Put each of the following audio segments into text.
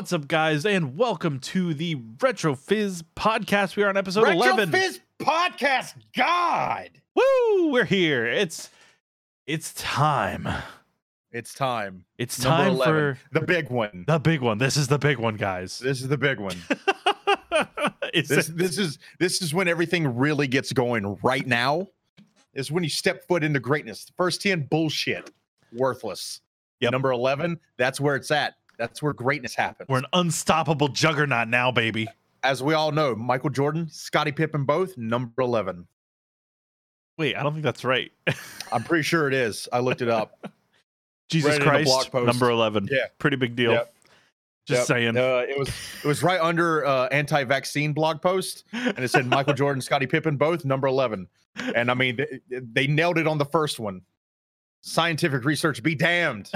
What's up, guys, and welcome to the Retro Fizz podcast. We are on episode Retro 11. Fizz podcast. God, Woo! We're here. It's it's time. it's time. It's time for the big one. the big one. This is the big one, guys. This is the big one. This this is this is when everything really gets going. Right now is when you step foot into greatness. The first ten bullshit, worthless. Yep. Number eleven, that's where it's at. That's where greatness happens. we're an unstoppable juggernaut now, baby. As we all know, Michael Jordan, Scottie Pippen, both number eleven. Wait, I don't think that's right. I'm pretty sure it is. I looked it up. Jesus Read it in a Christ, number eleven. Yeah. pretty big deal. Yep. Just Yep. saying. Uh, it was it was right under uh, anti-vaccine blog post, and it said Michael Jordan, Scottie Pippen, both number eleven. And I mean, they, they nailed it on the first one. Scientific research be damned.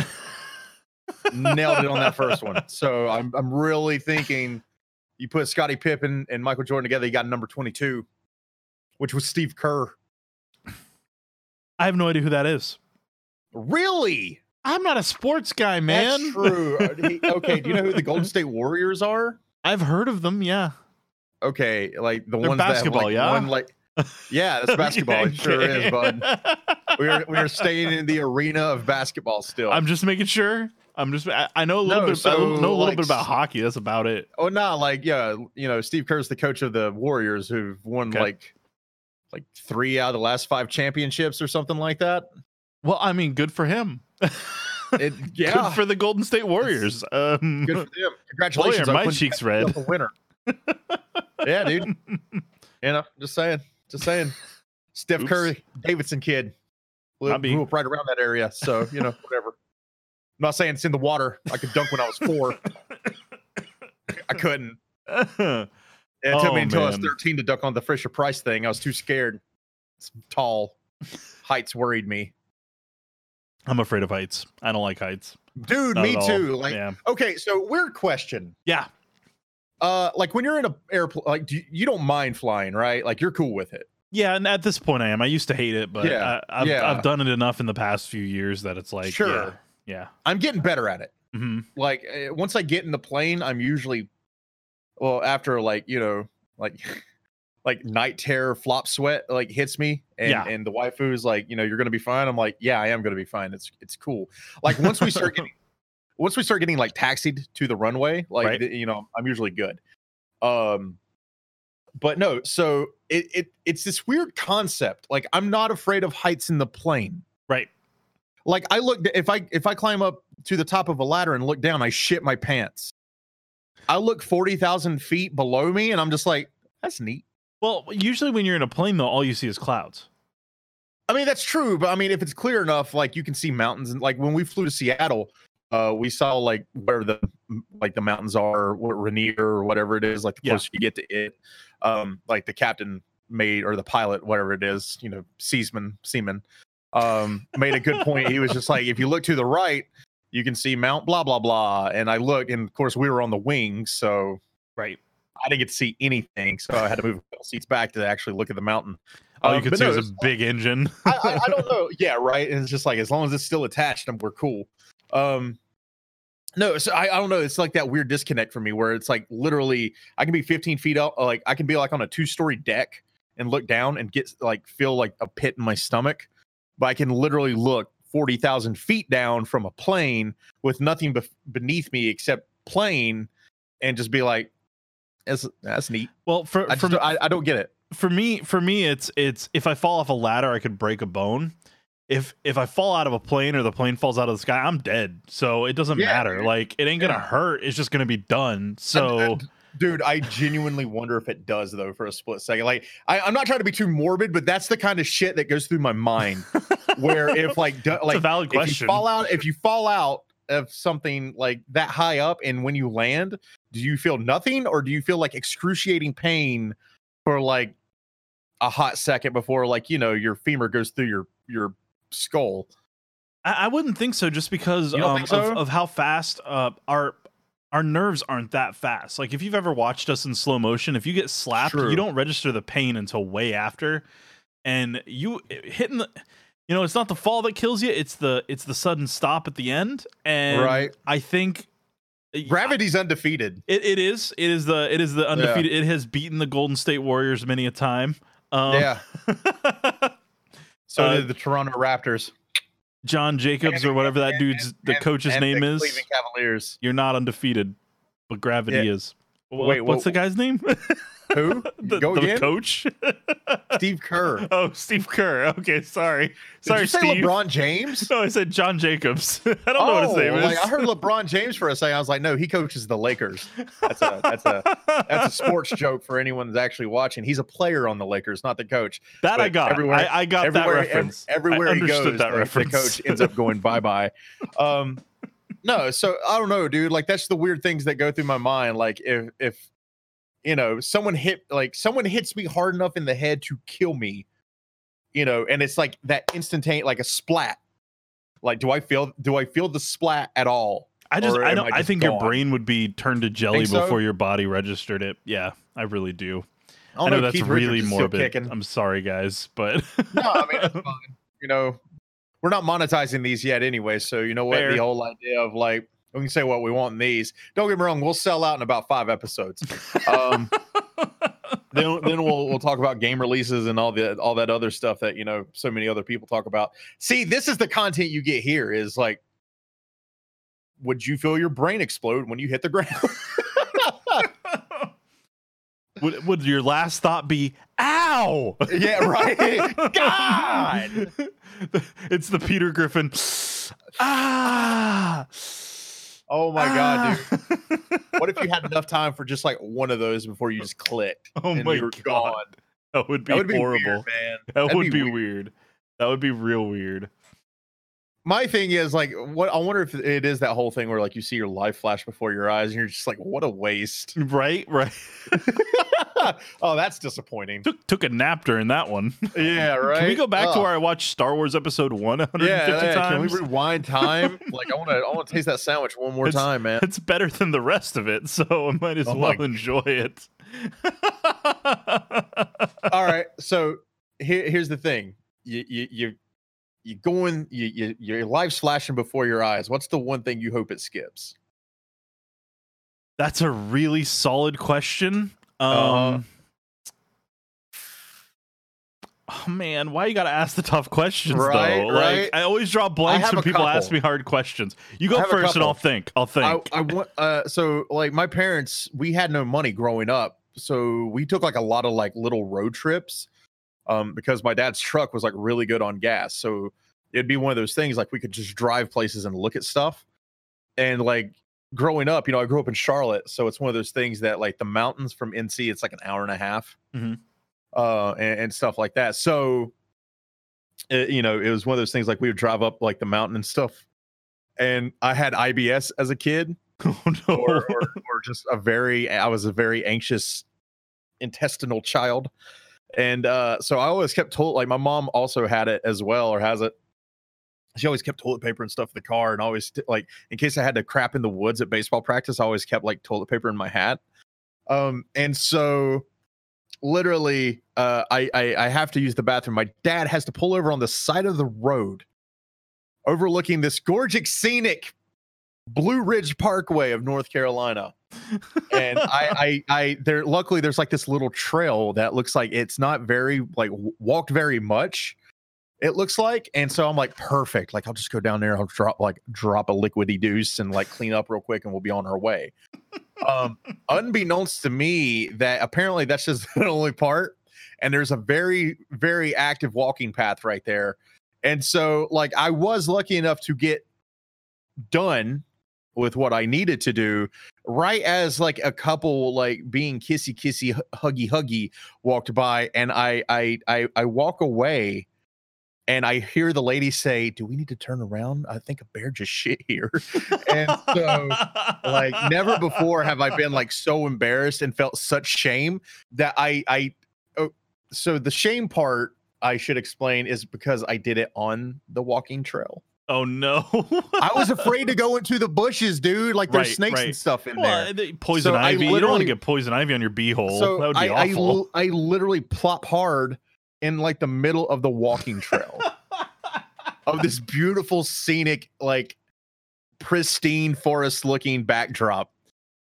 Nailed it on that first one. So I'm I'm really thinking you put Scottie Pippen and Michael Jordan together, you got number 22, which was Steve Kerr. I have no idea who that is. Really? I'm not a sports guy, man. That's true. Uh, okay, do you know who the Golden State Warriors are? I've heard of them. Yeah. Okay, like the They're ones that have, basketball, like, yeah? One, like, yeah, that's basketball. It sure is, bud. we are we are staying in the arena of basketball still. I'm just making sure. I'm just. I, I know a little No, bit. I so, know a little like, bit about hockey. That's about it. oh, not like yeah, you know, Steve Kerr's the coach of the Warriors who've won Okay. like like three out of the last five championships or something like that. Well, I mean, good for him. It, yeah, Good for the Golden State Warriors. Um, good for them. Congratulations, are my cheeks red. the winner. yeah, dude. You know, just saying, just saying. Steph Oops. Curry, Davidson kid, me. grew up right around that area. So you know, whatever. I'm not saying it's in the water. I could dunk when I was four. I couldn't. It took Oh, me until I was 13 to dunk on the Fisher Price thing. I was too scared. It's tall. Heights worried me. I'm afraid of heights. I don't like heights. Dude, Not me too. Like, yeah. okay, so weird question. Yeah. Uh, like when you're in a airplane, like do you, you don't mind flying, right? Like you're cool with it. Yeah, and at this point, I am. I used to hate it, but Yeah, I, I've, yeah. I've done it enough in the past few years that it's like, Sure. yeah, I'm getting better at it. yeah. hmm Like uh, once I get in the plane, I'm usually, well, after like you know, like like night terror, flop sweat like hits me, and Yeah. and the waifu is like, you know, you're gonna be fine. I'm like, yeah, I am gonna be fine. It's it's cool. Like once we start getting, once we start getting like taxied to the runway, like Right. you know, I'm usually good. Um, but no, so it it it's this weird concept. Like I'm not afraid of heights in the plane. Like I look if I if I climb up to the top of a ladder and look down, I shit my pants. I look forty thousand feet below me, and I'm just like, that's neat. Well, usually when you're in a plane, though, all you see is clouds. I mean, that's true, but I mean, if it's clear enough, like you can see mountains, and like when we flew to Seattle, uh, we saw like where the like the mountains are, what Rainier or whatever it is, like the Yeah. closer you get to it. Um, like the captain made or the pilot, whatever it is, you know, seaman, seaman, um, made a good point. He was just like, if you look to the right, you can see Mount blah blah blah. And I looked, and of course we were on the wings, so Right. I didn't get to see anything, so I had to move seats back to actually look at the mountain. All you Um, could see no, was a it's- big engine. I, I, I don't know. Yeah, right. And it's just like as long as it's still attached, then we're cool. Um, no, so I, I don't know. It's like that weird disconnect for me where it's like literally I can be 15 feet up, like I can be like on a two story deck and look down and get like feel like a pit in my stomach, but I can literally look 40,000 feet down from a plane with nothing bef- beneath me except plane and just be like, that's, that's neat. Well, for I, for just, don't- I, I don't get it. for me for me it's it's if i fall off a ladder i could break a bone. If if i fall out of a plane or the plane falls out of the sky i'm dead. So it doesn't Yeah, matter. like it ain't gonna hurt. It's just gonna be done. So Dude, I genuinely wonder if it does though for a split second. Like, I, I'm not trying to be too morbid, but that's the kind of shit that goes through my mind. where if like, do, like a valid if you question fall out, if you fall out of something like that high up, and when you land, do you feel nothing, or do you feel like excruciating pain for like a hot second before, like you know, your femur goes through your your skull? I, I wouldn't think so just because um, so? of, of how fast uh, our our nerves aren't that fast like if you've ever watched us in slow motion if you get slapped True. you don't register the pain until way after and you hitting the you know it's not the fall that kills you it's the it's the sudden stop at the end and Right. i think Gravity's undefeated. It, it is. It is the it is the undefeated. It has beaten the Golden State Warriors many a time. Um, yeah. So Uh, did the Toronto Raptors. John Jacobs And- or whatever that dude's and- the coach's name the is. Cleveland Cavaliers. You're not undefeated, but gravity is. Wait, what's wha- the guy's name? Who? the, Go the again? coach. Steve Kerr. oh, Steve Kerr. Okay, sorry, Did sorry, you say Steve. LeBron James? No, I said John Jacobs. I don't know what his name is. like, I heard LeBron James for a second. I was like, no, he coaches the Lakers. That's a that's a that's a sports joke for anyone that's actually watching. He's a player on the Lakers, not the coach. that I got. everywhere- I, I got that everywhere, ev- reference. everywhere I he goes, that the, the coach ends up going bye bye. Um, no, so I don't know, dude. Like that's the weird things that go through my mind. Like if if you know someone hit like someone hits me hard enough in the head to kill me, you know, and it's like that instantaneous, like a splat. Like, do I feel do I feel the splat at all? I just, I don't. I I, think your brain would be turned to jelly so? before your body registered it. Yeah, I really do. I, I know know, that's Keith really Richards is still morbid. I'm sorry, guys, but no, I mean it's fine. You know, we're not monetizing these yet anyway. So you know what? Fair. The whole idea of like we can say what we want in these. Don't get me wrong, we'll sell out in about five episodes. Um, then then we'll we'll talk about game releases and all the all that other stuff that you know so many other people talk about. See, this is the content you get here. Is like, would you feel your brain explode when you hit the ground? would, would your last thought be "ow"? yeah, right. God. it's the Peter Griffin. ah. Oh my god, dude. dude. What if you had enough time for just like one of those before you just clicked? Oh my God. gone? That would be That would be horrible. weird, man. that That'd would be be weird. weird. That would be real weird. My thing is like, what I wonder if it is that whole thing where like you see your life flash before your eyes and you're just like, what a waste. Right, right. oh, that's disappointing. took took a nap during that one. Yeah, right. Can we go back to where I watched Star Wars Episode One 150 yeah, yeah, Can we rewind time? like, I want to, I want to taste that sandwich one more It's- time, man. it's better than the rest of it, so I might as Oh my well enjoy it. All right, so here, here's the thing. You, you, you, you going, you, you, your life's flashing before your eyes. What's the one thing you hope it skips? That's a really solid question. Um, Uh-huh. Oh man, why you gotta ask the tough questions Right, though? right. Like I always draw blanks when people ask me hard questions. You go first, and I'll think. I'll think. I, I want uh so like my parents we had no money growing up so we took like a lot of like little road trips um because my dad's truck was like really good on gas. So it'd be one of those things like we could just drive places and look at stuff. And like growing up you know I grew up in Charlotte so it's one of those things that like the mountains from NC it's like an hour and a half Mhm. uh and, and stuff like that. So it, you know it was one of those things like we would drive up like the mountain and stuff and I had IBS as a kid. Oh no. or, or, or just a very i was a very anxious intestinal child and uh so i always kept told like my mom also had it as well or has it. She always kept toilet paper and stuff in the car and always like in case i had to crap in the woods at baseball practice i always kept like toilet paper in my hat. Um and so literally uh I, I i have to use the bathroom. My dad has to pull over on the side of the road overlooking this gorgeous scenic Blue Ridge Parkway of North Carolina. And I, I, I, there, luckily there's like this little trail that looks like it's not very, like, walked very much. It looks like, and so I'm like, perfect. Like, I'll just go down there. I'll drop, like, drop a liquidy deuce and like clean up real quick, and we'll be on our way. Um, unbeknownst to me, that apparently that's just the only part. And there's a very, very active walking path right there. And so, like, I was lucky enough to get done with what I needed to do right as like a couple like being kissy kissy huggy huggy walked by and I I I, I walk away and I hear the lady say, "Do we need to turn around? I think a bear just shit here." and so like never before have I been like so embarrassed and felt such shame that I I oh, so the shame part I should explain is because I did it on the walking trail. Oh no. I was afraid to go into the bushes, dude. Like there's Right, snakes right. and stuff in Well, there. poison So ivy. You don't want to get poison ivy on your beehole. So that would be I, I, awful. l- I literally plop hard in like the middle of the walking trail of this beautiful scenic, like pristine forest looking backdrop.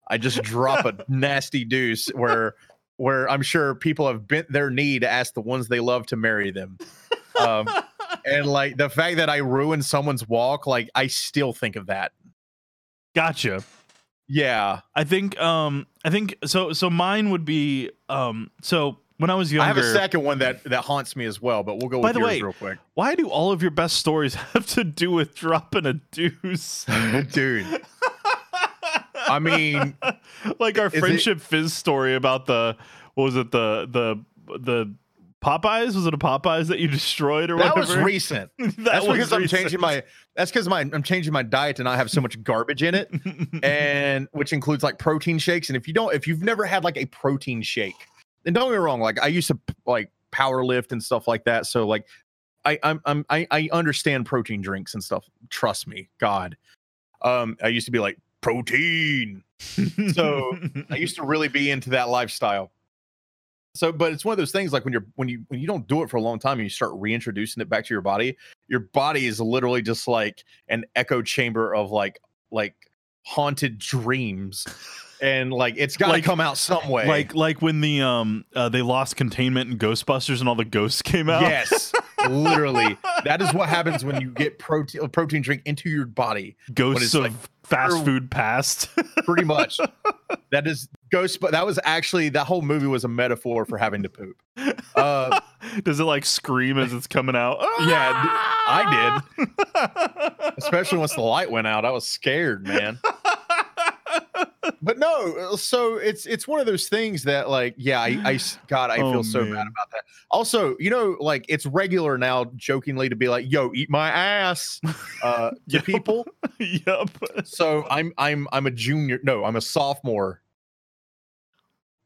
I just drop a nasty deuce where where I'm sure people have bent their knee to ask the ones they love to marry them. Um, and like the fact that I ruined someone's walk, like I still think of that. Gotcha. Yeah. I think um I think so so mine would be um so when I was younger I have a second one that that haunts me as well, but we'll go By with the yours way, real quick. why do all of your best stories have to do with dropping a deuce? Dude. I mean, like our is it- friendship fizz story about the what was it the the the Popeyes was it a Popeyes that you destroyed or that whatever? was recent. That That's was because I'm changing my that's because my I'm changing my diet to not have so much garbage in it. and which includes like protein shakes. And if you don't, if you've never had like a protein shake, then don't get me wrong. Like I used to like power lift and stuff like that. So like I I'm, I'm I, I understand protein drinks and stuff. Trust me, God. Um, I used to be like protein. So, I used to really be into that lifestyle. So, but it's one of those things like when you're when you when you don't do it for a long time and you start reintroducing it back to your body, your body is literally just like an echo chamber of like like haunted dreams. And like it's got to Like- come out some way. like like when the um uh, they lost containment in Ghostbusters and all the ghosts came out. yes, literally. That is what happens when you get protein protein drink into your body. ghosts of like fast food past. Pretty much. that is ghost but that was actually that whole movie was a metaphor for having to poop. Uh Does it like scream as it's coming out? Yeah, I did. especially once the light went out. I was scared, man. But no, so it's it's one of those things that like, yeah, I, I God, I Oh, feel so man. bad about that. Also, you know, like it's regular now, jokingly, to be like, "Yo, eat my ass," uh, to Yep. people. yep. So I'm I'm I'm a junior. No, I'm a sophomore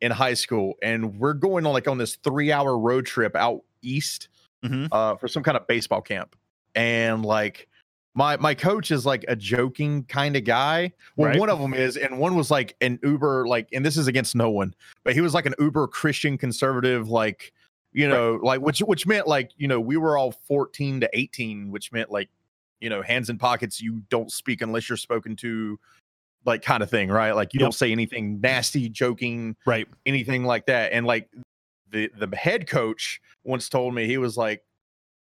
in high school, and we're going on like on this three hour road trip out east Mhm. uh, for some kind of baseball camp, and like my my coach is like a joking kind of guy. Well, Right. one of them is, and one was like an uber like, and this is against no one, but he was like an uber Christian conservative, like you know, like which which meant like you know we were all fourteen to eighteen, which meant like you know hands in pockets. You don't speak unless you're spoken to. Like kind of thing, right? Like you Yep. don't say anything nasty, joking, Right. anything like that. And like the the head coach once told me he was like,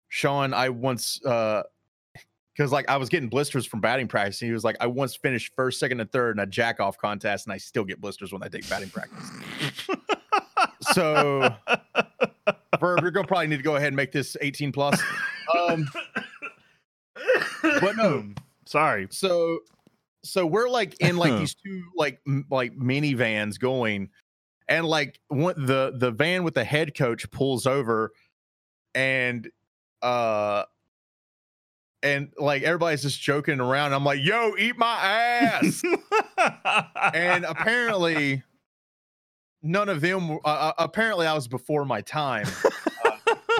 Sean, I once uh because like I was getting blisters from batting practice. And he was like, I once finished first, second, and third in a jack off contest, and I still get blisters when I take batting practice. so Verb, you're gonna probably need to go ahead and make this 18 plus. Um But no. Sorry. so so we're like in like these two like m- like minivans going and like one the the van with the head coach pulls over and uh and like everybody's just joking around. I'm like yo eat my ass! And apparently none of them uh, uh, apparently i was before my time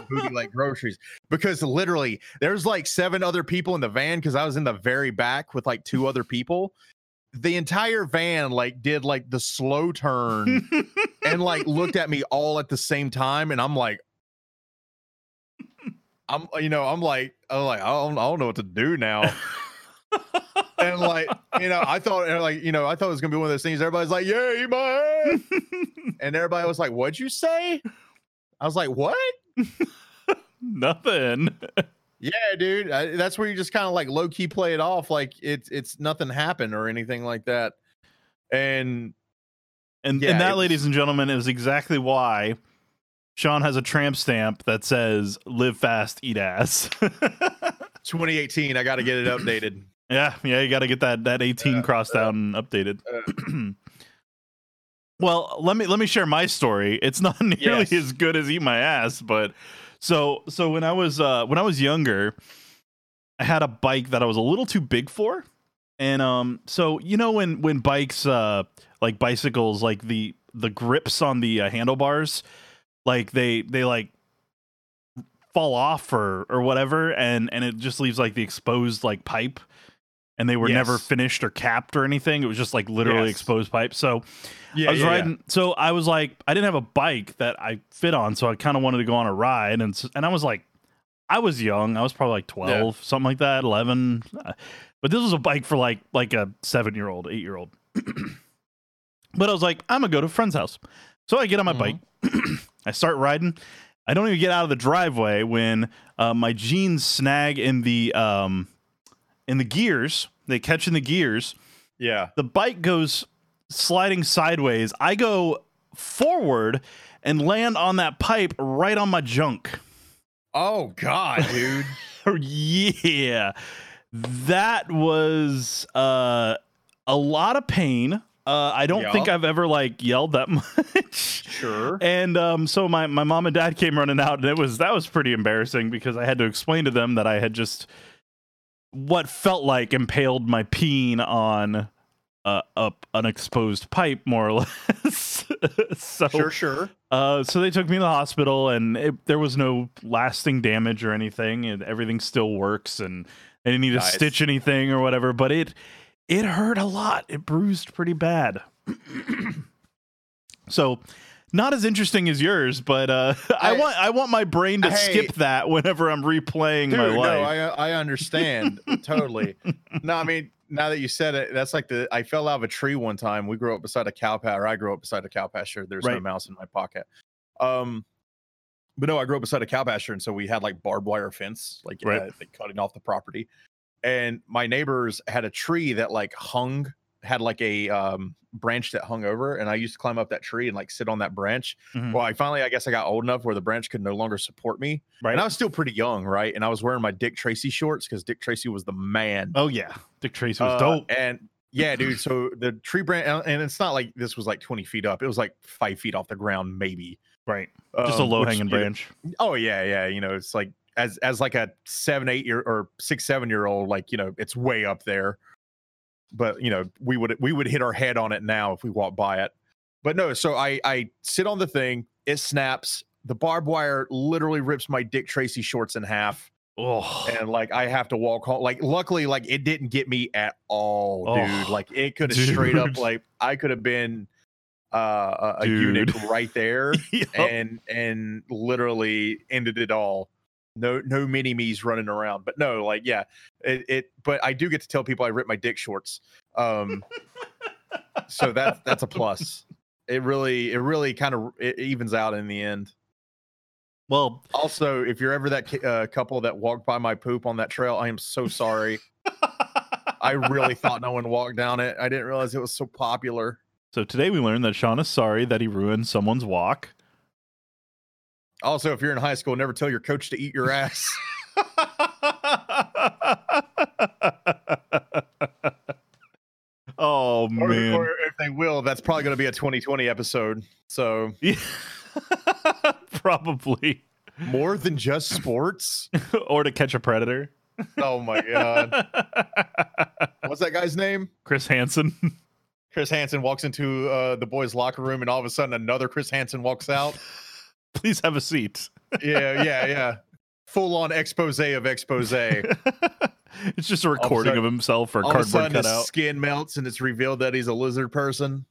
booty like groceries because literally there's like seven other people in the van because i was in the very back with like two other people. The entire van like did like the slow turn and like looked at me all at the same time and i'm like i'm uh, you know i'm like i'm like i don't, I don't know what to do now. And like you know i thought like you know i thought it was gonna be one of those things everybody's like yeah eat my ass and everybody was like what'd you say? I was like what Nothing. yeah dude I, that's where you just kind of like low-key play it off like it's it's nothing happened or anything like that and And, Yeah, and that, ladies and gentlemen, is exactly why Sean has a tramp stamp that says "Live fast, eat ass." 2018 i gotta get it updated yeah, yeah, you got to get that that 18 Uh, crossed uh, out and updated. well, let me let me share my story. It's not nearly Yes. as good as eat my ass, but so so when I was uh when I was younger, I had a bike that I was a little too big for. And um so you know when when bikes uh like bicycles like the the grips on the uh, handlebars like they they like fall off or or whatever and and it just leaves like the exposed like pipe and they were never finished or capped or anything it was just like literally Yes. exposed pipe so yeah I was riding. So I was like, I didn't have a bike that I fit on, so I kind of wanted to go on a ride, and and I was like, I was young. I was probably like twelve, something like that, eleven. Uh, But this was a bike for like like a seven year old, eight year old. But I was like, I'm gonna go to a friend's house. So I get on my Mhm. bike, I start riding. I don't even get out of the driveway when uh, my jeans snag in the um, in the gears. They catch in the gears. Yeah. The bike goes sliding sideways. I go forward and land on that pipe right on my junk. Oh God, dude. yeah. That was uh, a lot of pain. Uh, I don't Yeah. think I've ever like yelled that much. sure. And um, so my, my mom and dad came running out, and it was that was pretty embarrassing because I had to explain to them that I had just what felt like impaled my peen on uh, up an exposed pipe, more or less. so Sure, sure. uh, so they took me to the hospital, and it, there was no lasting damage or anything, and everything still works, and they didn't need to stitch anything or whatever. But it it hurt a lot. It bruised pretty bad. so not as interesting as yours, but uh, I, I- want I want my brain to Hey. skip that whenever I'm replaying Dude, my no, life. I I understand totally. No, I mean now that you said it, that's like the I fell out of a tree one time. We grew up beside a cow pasture. I grew up beside a cow pasture. There's no mouse in my pocket. Um, but no, I grew up beside a cow pasture, and so we had like barbed wire fence, like, Right. uh, like cutting off the property. And my neighbors had a tree that like hung, had like a um branch that hung over, and I used to climb up that tree and like sit on that branch. Mhm. Well, I finally, I guess, I got old enough where the branch could no longer support me. right? And I was still pretty young, right? And I was wearing my Dick Tracy shorts because Dick Tracy was the man. oh yeah, Dick Tracy was Uh, dope. And yeah, dude. So the tree branch, and it's not like this was like 20 feet up. It was like five feet off the ground, maybe. Right, just a Um, low which, hanging know- branch. oh yeah, yeah. You know, it's like as as like a seven, eight year or six, seven year old, like you know, it's way up there. But you know, we would we would hit our head on it now if we walked by it. But no, so I I sit on the thing, it snaps. The barbed wire literally rips my Dick Tracy shorts in half. Oh, and like I have to walk home. Like, luckily, like it didn't get me at all, dude. Like it could have straight up, like I could have been uh, a, a eunuch right there, Yup. and and literally ended it all. No, no mini me's running around, but no, like yeah, it, it. But I do get to tell people I ripped my dick shorts. Um, so that's that's a plus. It really, it really kind of it evens out in the end. well, Also, if you're ever that uh, couple that walked by my poop on that trail, I am so sorry. I really thought no one walked down it. I didn't realize it was so popular. So today we learned that Sean is sorry that he ruined someone's walk. Also, if you're in high school, never tell your coach to eat your ass. oh or, man. or if they will, that's probably going to be a 2020 episode. So, Yeah. Probably. more than just sports. or to catch a predator. Oh my god. What's that guy's name? Chris Hansen. Chris Hansen walks into uh, the boys' locker room, and all of a sudden, another Chris Hansen walks out. Please have a seat. Yeah, yeah, yeah. Full on expose of expose. it's just a recording of, sudden- himself or a all of a cardboard sudden his skin melts and it's revealed that he's a lizard person.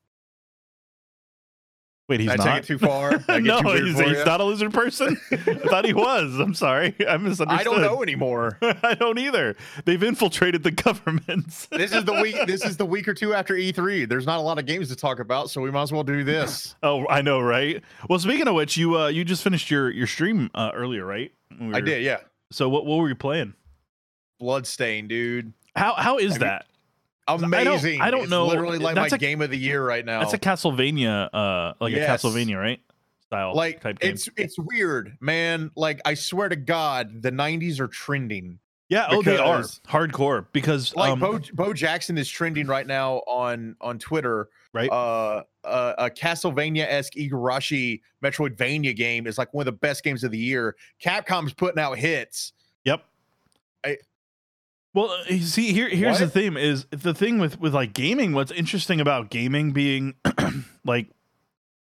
Wait, he's I not. take it too far? Did I get no, he's, he's not a lizard person. I thought he was. I'm sorry. I misunderstood. I don't know anymore. I don't either. They've infiltrated the government. This is the week. This is the week or two after E3. There's not a lot of games to talk about, so we might as well do this. oh, I know, right? Well, speaking of which, you uh, you just finished your your stream uh, earlier, right? We I did, yeah. So what what were you playing? Bloodstain, dude. How how is Have you- that? I don't- Amazing. I don't It's know. Literally like my That's a- game of the year right now. That's a Castlevania, uh, like Yes. a Castlevania, right? Style like type game. it's it's weird, man. Like I swear to God, the '90s are trending. yeah, oh, they are hardcore because Like um, Bo, Bo Jackson is trending right now on on Twitter. right. Uh, uh, a Castlevania esque Igarashi Metroidvania game is like one of the best games of the year. Capcom's putting out hits. Well, uh, see, here here's the What? thing: is the thing with with like gaming. What's interesting about gaming being like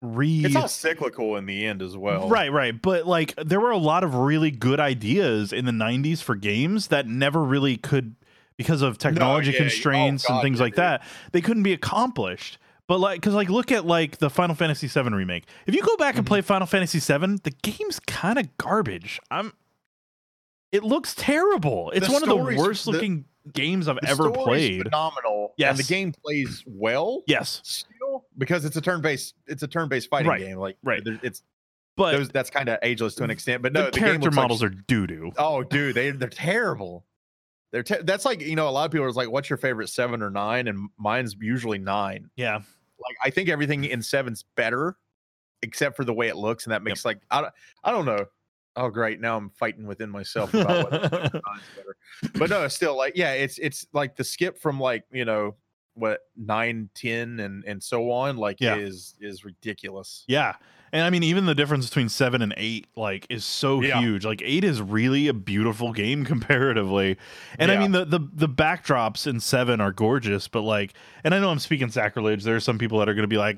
re It's all cyclical in the end as well. right, right, but like there were a lot of really good ideas in the '90s for games that never really could because of technology yeah, you- oh, constraints and things yeah, like dude. that. They couldn't be accomplished. But like, because like, look at like the Final Fantasy VII remake. If you go back and Mhm. play Final Fantasy VII, the game's kind of garbage. I'm. It looks terrible. It's The one of the worst looking games I've The ever played. phenomenal. And the game plays well. Yes. Still, because it's a turn-based, it's a turn-based fighting Right, game. Like, right. It's but those, that's kind of ageless to an extent. But no, the the, character looks like models are doo doo. Oh, dude, they they're terrible. They're te- that's like you know a lot of people are like, "What's your favorite seven or nine? And mine's usually nine. Yeah, Like I think everything in seven's better, except for the way it looks, and that makes like I don't I don't know. Oh, great! Now I'm fighting within myself about what. But no, still like yeah, it's it's like the skip from like you know what nine, ten, and and so on like Yeah. is is ridiculous. yeah. And I mean, even the difference between seven and eight, like, is so Yeah. huge. Like, eight is really a beautiful game comparatively. And I mean, the, the the backdrops in seven are gorgeous, but like, and I know I'm speaking sacrilege. There are some people that are going to be like,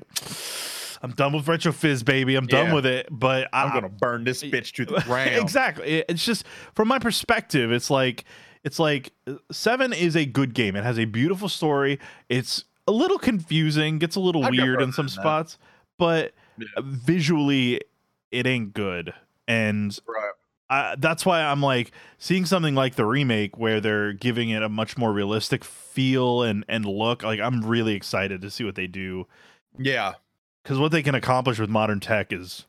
"I'm done with retro fizz, baby. I'm done Yeah. with it." But I, I'm gonna burn this bitch to the ground. exactly. It's just from my perspective, it's like it's like uh, seven is a good game. It has a beautiful story. It's a little confusing, gets a little I'd weird in some spots, but Yeah. visually, it ain't good. And Right. I, that's why I'm like seeing something like the remake where they're giving it a much more realistic feel and and look. Like I'm really excited to see what they do Yeah. Because what they can accomplish with modern tech is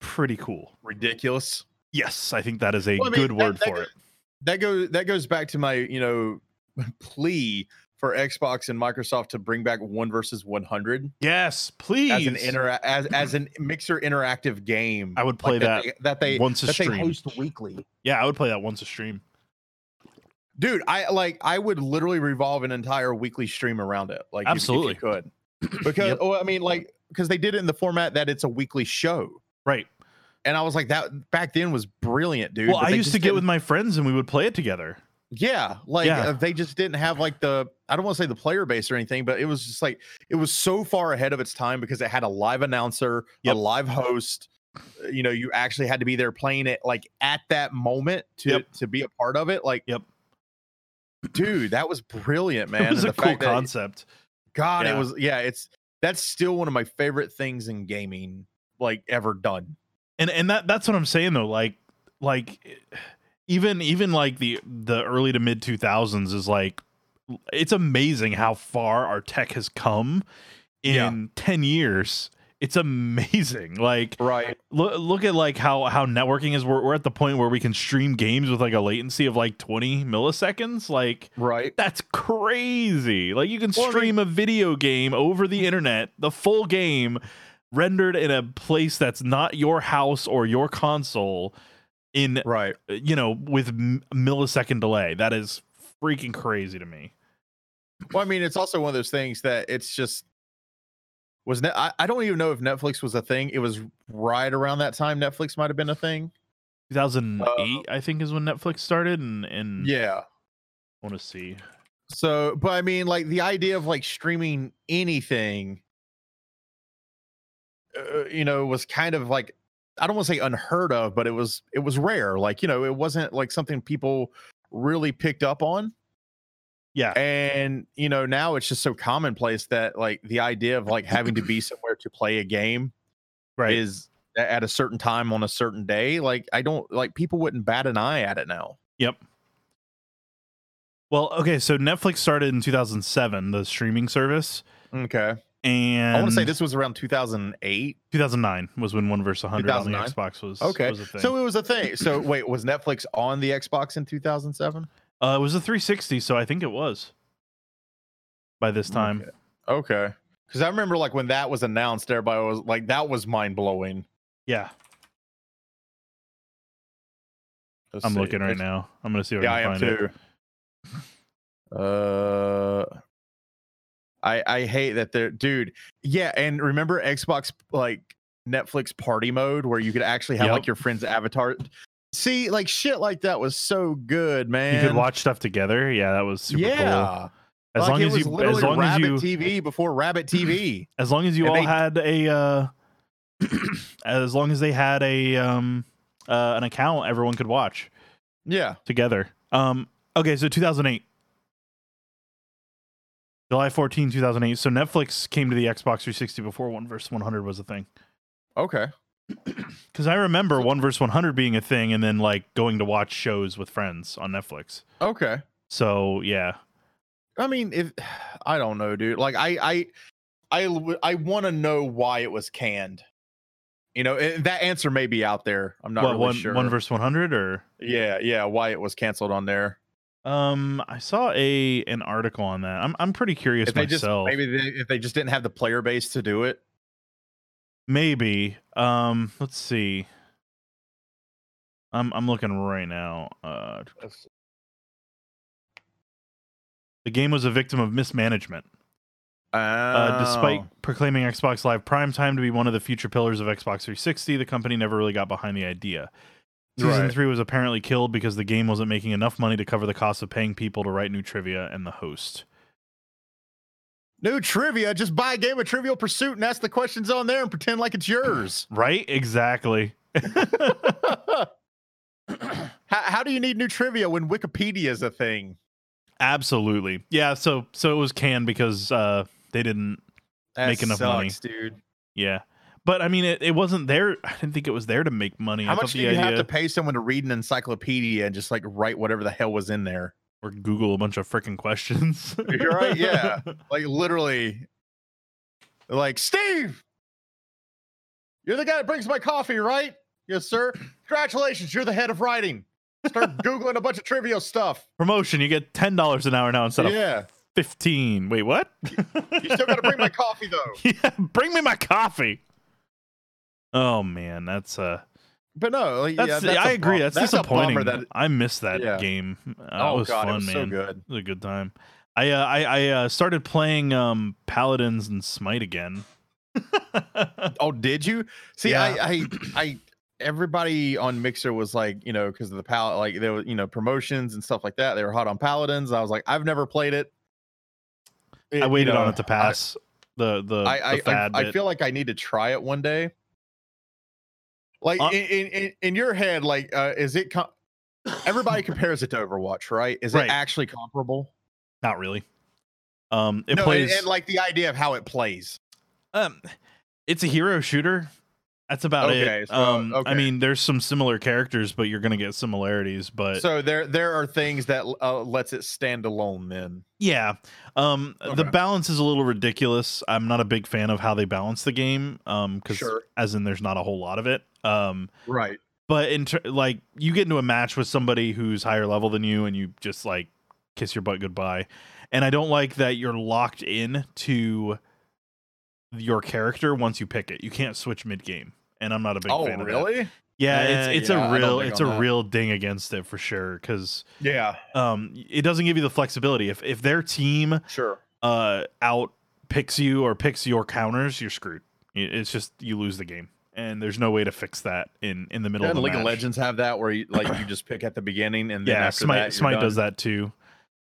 pretty cool. Ridiculous. Yes, I think that is a Well, I mean, good that- word that for it. that goes that goes back to my you know plea for Xbox and Microsoft to bring back one versus one hundred Yes, please. as an inter as as an mixer interactive game. I would play like that they, that they once a that they stream. host weekly. yeah, I would play that once a stream. Dude, I like I would literally revolve an entire weekly stream around it. Like if- Absolutely. if, you could. Because Yep. oh, I mean like because they did it in the format that it's a weekly show. Right. And I was like that back then was brilliant, dude. well, I used to get with my friends and we would play it together. Yeah, like Yeah. uh, they just didn't have like the I don't want to say the player base or anything, but it was just like it was so far ahead of its time because it had a live announcer, Yep. a live host. uh, You know, you actually had to be there playing it like at that moment to Yep. to be a part of it. Like, Yep. dude, that was brilliant, man. it was And a the cool concept. God, Yeah. it was yeah. It's that's still one of my favorite things in gaming, like ever done. and and that that's what I'm saying though. Like like even even like the the early to mid 2000s is like it's amazing how far our tech has come in Yeah. 10 years. It's amazing. Like Right. look look at like how how networking is. We're, we're at the point where we can stream games with like a latency of like 20 milliseconds. Like Right. that's crazy. Like you can Well, I mean- stream a video game over the internet, the full game rendered in a place that's not your house or your console in Right. uh, you know with millisecond delay. That is freaking crazy to me. Well, I mean, it's also one of those things that it's just was net. I, I don't even know if Netflix was a thing. It was right around that time. Netflix might have been a thing. 2008 I think is when Netflix started and and Uh, Yeah. I want to see. So, but I mean, like the idea of like streaming anything, uh, you know, was kind of like I don't want to say unheard of, but it was it was rare. Like you know, it wasn't like something people really picked up on. Yeah. and you know now it's just so commonplace that like the idea of like having to be somewhere to play a game Right. is at a certain time on a certain day like i don't like people wouldn't bat an eye at it now Yep. Well, okay, so Netflix started in 2007, the streaming service, okay and i want to say this was around 2008 2009 was when One versus 100 on the Xbox was okay was a thing. so it was a thing so wait was netflix on the xbox in 2007 uh, it was a 360, so I think it was by this time. Okay. okay because i remember like when that was announced everybody was like that was mind-blowing Yeah, Let's I'm see. looking right It's- now. I'm gonna see if yeah, I I can am find it. too. Uh, I I hate that they're dude. Yeah, and remember Xbox like Netflix party mode where you could actually have Yep. like your friend's avatar. See, like shit like that was so good, man. You could watch stuff together. Yeah, that was super cool. yeah, As Like, long as you, as long as Rabbit you, TV before Rabbit TV. as long as you and all they- had a, uh, as long as they had a um, uh, an account, everyone could watch yeah, together. Um, okay, so 2008. July 14, 2008. So Netflix came to the Xbox 360 before 1 versus 100 was a thing. okay, Because I remember 1 vs 100 being a thing and then like going to watch shows with friends on Netflix. okay. So yeah. I mean, if I don't know, dude. Like I I I I want to know why it was canned. You know, and that answer may be out there. I'm not what really one sure. one verse one hundred or yeah, yeah, why it was canceled on there. um I saw a an article on that. I'm I'm pretty curious If they just myself. maybe they, if they just didn't have the player base to do it. Maybe. Um let's see. I'm I'm looking right now. Uh the game was a victim of mismanagement. Uh, despite Oh. proclaiming Xbox Live Prime Time to be one of the future pillars of Xbox 360, the company never really got behind the idea. Season Right. 3 was apparently killed because the game wasn't making enough money to cover the cost of paying people to write new trivia and the host. New trivia, just buy a game of Trivial Pursuit and ask the questions on there and pretend like it's yours. Right? Exactly. how, how do you need new trivia when Wikipedia is a thing? Absolutely. Yeah, so so it was canned because uh they didn't That Make enough money. dude. yeah. But I mean it, it wasn't there I didn't think it was there to make money. How I much do you idea have to pay someone to read an encyclopedia and just like write whatever the hell was in there? Or Google a bunch of freaking questions. You're right, yeah. Like literally, like Steve, you're the guy that brings my coffee, right? Yes, sir. Congratulations, you're the head of writing. Start googling a bunch of trivia stuff. Promotion, you get ten dollars an hour now instead of Yeah, fifteen. Wait, what? you still got to bring my coffee though. yeah, bring me my coffee. Oh man, that's uh But no, like, that's, yeah, that's I agree. That's, that's disappointing. that- I missed that Yeah. game. Uh, oh was god, fun, it was man. so good. It was a good time. I uh, I, I uh, started playing um Paladins and Smite again. Oh, did you? See, Yeah. I, I, I, everybody on Mixer was like, you know, because of the palette, like there was, you know, promotions and stuff like that. They were hot on Paladins. I was like, I've never played it. It- I you waited on it to pass the the, I, I, the I, I bit. feel like I need to try it one day. Like Uh, in, in, in, your head, like, uh, is it? Com- everybody compares it to Overwatch, right? Is Right. it actually comparable? Not really. Um, it no, plays. and, like the idea of how it plays. um, it's a hero shooter. That's about Okay, it. so- um, I mean, there's some similar characters, but you're gonna get similarities. But so there, there are things that uh, lets it stand alone. Then Yeah. Um the balance is a little ridiculous. I'm not a big fan of how they balance the game um cuz Sure. as in there's not a whole lot of it. Um right. but in ter- like you get into a match with somebody who's higher level than you and you just like kiss your butt goodbye. And I don't like that you're locked in to your character once you pick it. You can't switch mid game. And I'm not a big Oh, fan of really? Yeah, Eh, it's it's yeah, I a don't real it's a that. real ding against it for sure cuz Yeah. um it doesn't give you the flexibility. If if their team Sure. uh out picks you or picks your counters, you're screwed. It's just you lose the game, and there's no way to fix that in in the middle Doesn't of the League of. Legends have that where you like you just pick at the beginning and then yeah, after Smite that, Smite does that too.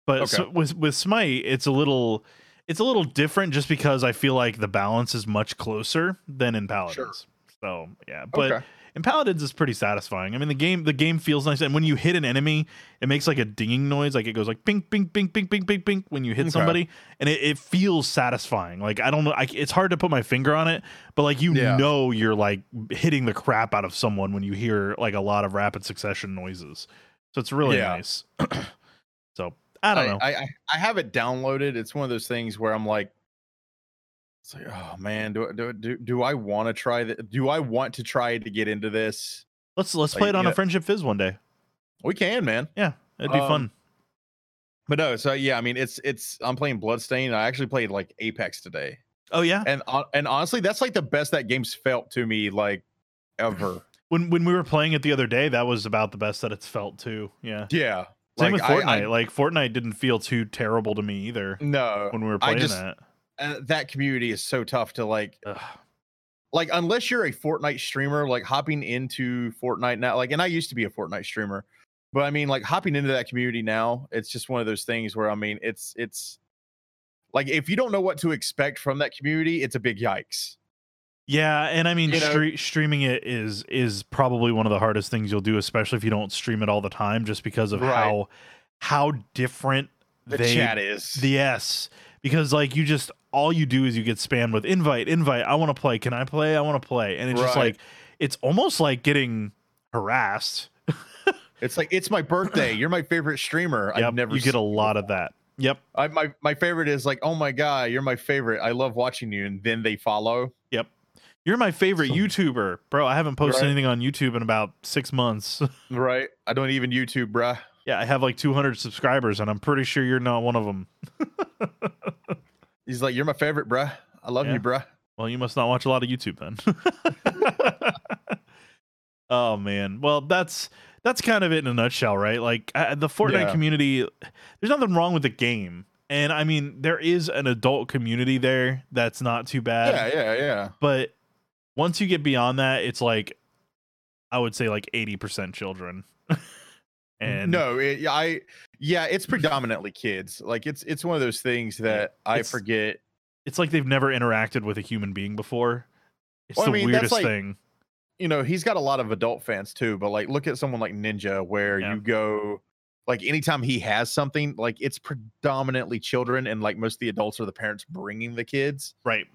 But Okay. so with with Smite, it's a little it's a little different just because I feel like the balance is much closer than in Paladins. So yeah, but Okay. In Paladins is pretty satisfying. I mean the game the game feels nice, and when you hit an enemy, it makes like a dinging noise, like it goes like bing bing bing bing bing bing bing when you hit Okay. somebody, and it, it feels satisfying. Like I don't know, I, it's hard to put my finger on it, but like you Yeah. know you're like hitting the crap out of someone when you hear like a lot of rapid succession noises. So it's really Yeah. nice. so I don't know. I, I I have it downloaded. It's one of those things where I'm like, it's like, oh man, do do do, do I want to try that? Do I want to try to get into this? let's let's like, play it on yeah. a friendship fizz one day. We can, man. Yeah, it'd be Um, fun. But no, so yeah, I mean, it's it's. I'm playing Bloodstained. I actually played like Apex today, Oh yeah. and hon- and honestly, that's like the best that game's felt to me like ever. When when we were playing it the other day, that was about the best that it's felt too. Yeah. yeah. Same like, with Fortnite. I- like Fortnite didn't feel too terrible to me either no, when we were I playing just- that. Uh, that community is so tough to like Ugh. like unless you're a Fortnite streamer, like hopping into Fortnite now, like, and I used to be a Fortnite streamer, but I mean, like hopping into that community now, it's just one of those things where I mean, it's it's like if you don't know what to expect from that community, it's a big yikes. Yeah, and I mean, You know- stre- streaming it is is probably one of the hardest things you'll do, especially if you don't stream it all the time, just because of Right. how how different The they chat is. the yes because like you just all you do is you get spammed with invite invite i want to play can i play i want to play and it's just like it's almost like getting harassed it's like it's my birthday. You're my favorite streamer. Yep, I've never you get a lot of that Yep. I, my my favorite is like, oh my god, you're my favorite. I love watching you, and then they follow. Yep. You're my favorite YouTuber, bro. I haven't posted Right. anything on YouTube in about six months. Right. I don't even YouTube, bruh. yeah, I have like 200 subscribers, and I'm pretty sure you're not one of them. He's like, you're my favorite, bruh. I love Yeah. you, bruh. Well, you must not watch a lot of YouTube then. oh man. Well, that's that's kind of it in a nutshell, right? Like uh, the Fortnite Yeah. community. There's nothing wrong with the game, and I mean there is an adult community there that's not too bad. yeah, yeah, yeah. But once you get beyond that, it's like I would say like 80% children. and no, it, I yeah, it's predominantly kids. Like it's it's one of those things that I forget. it's like they've never interacted with a human being before. It's Well, I the mean, weirdest like- thing. You know, he's got a lot of adult fans too. But like, look at someone like Ninja, where Yeah. you go. Like anytime he has something, like it's predominantly children, and like most of the adults are the parents bringing the kids. Right.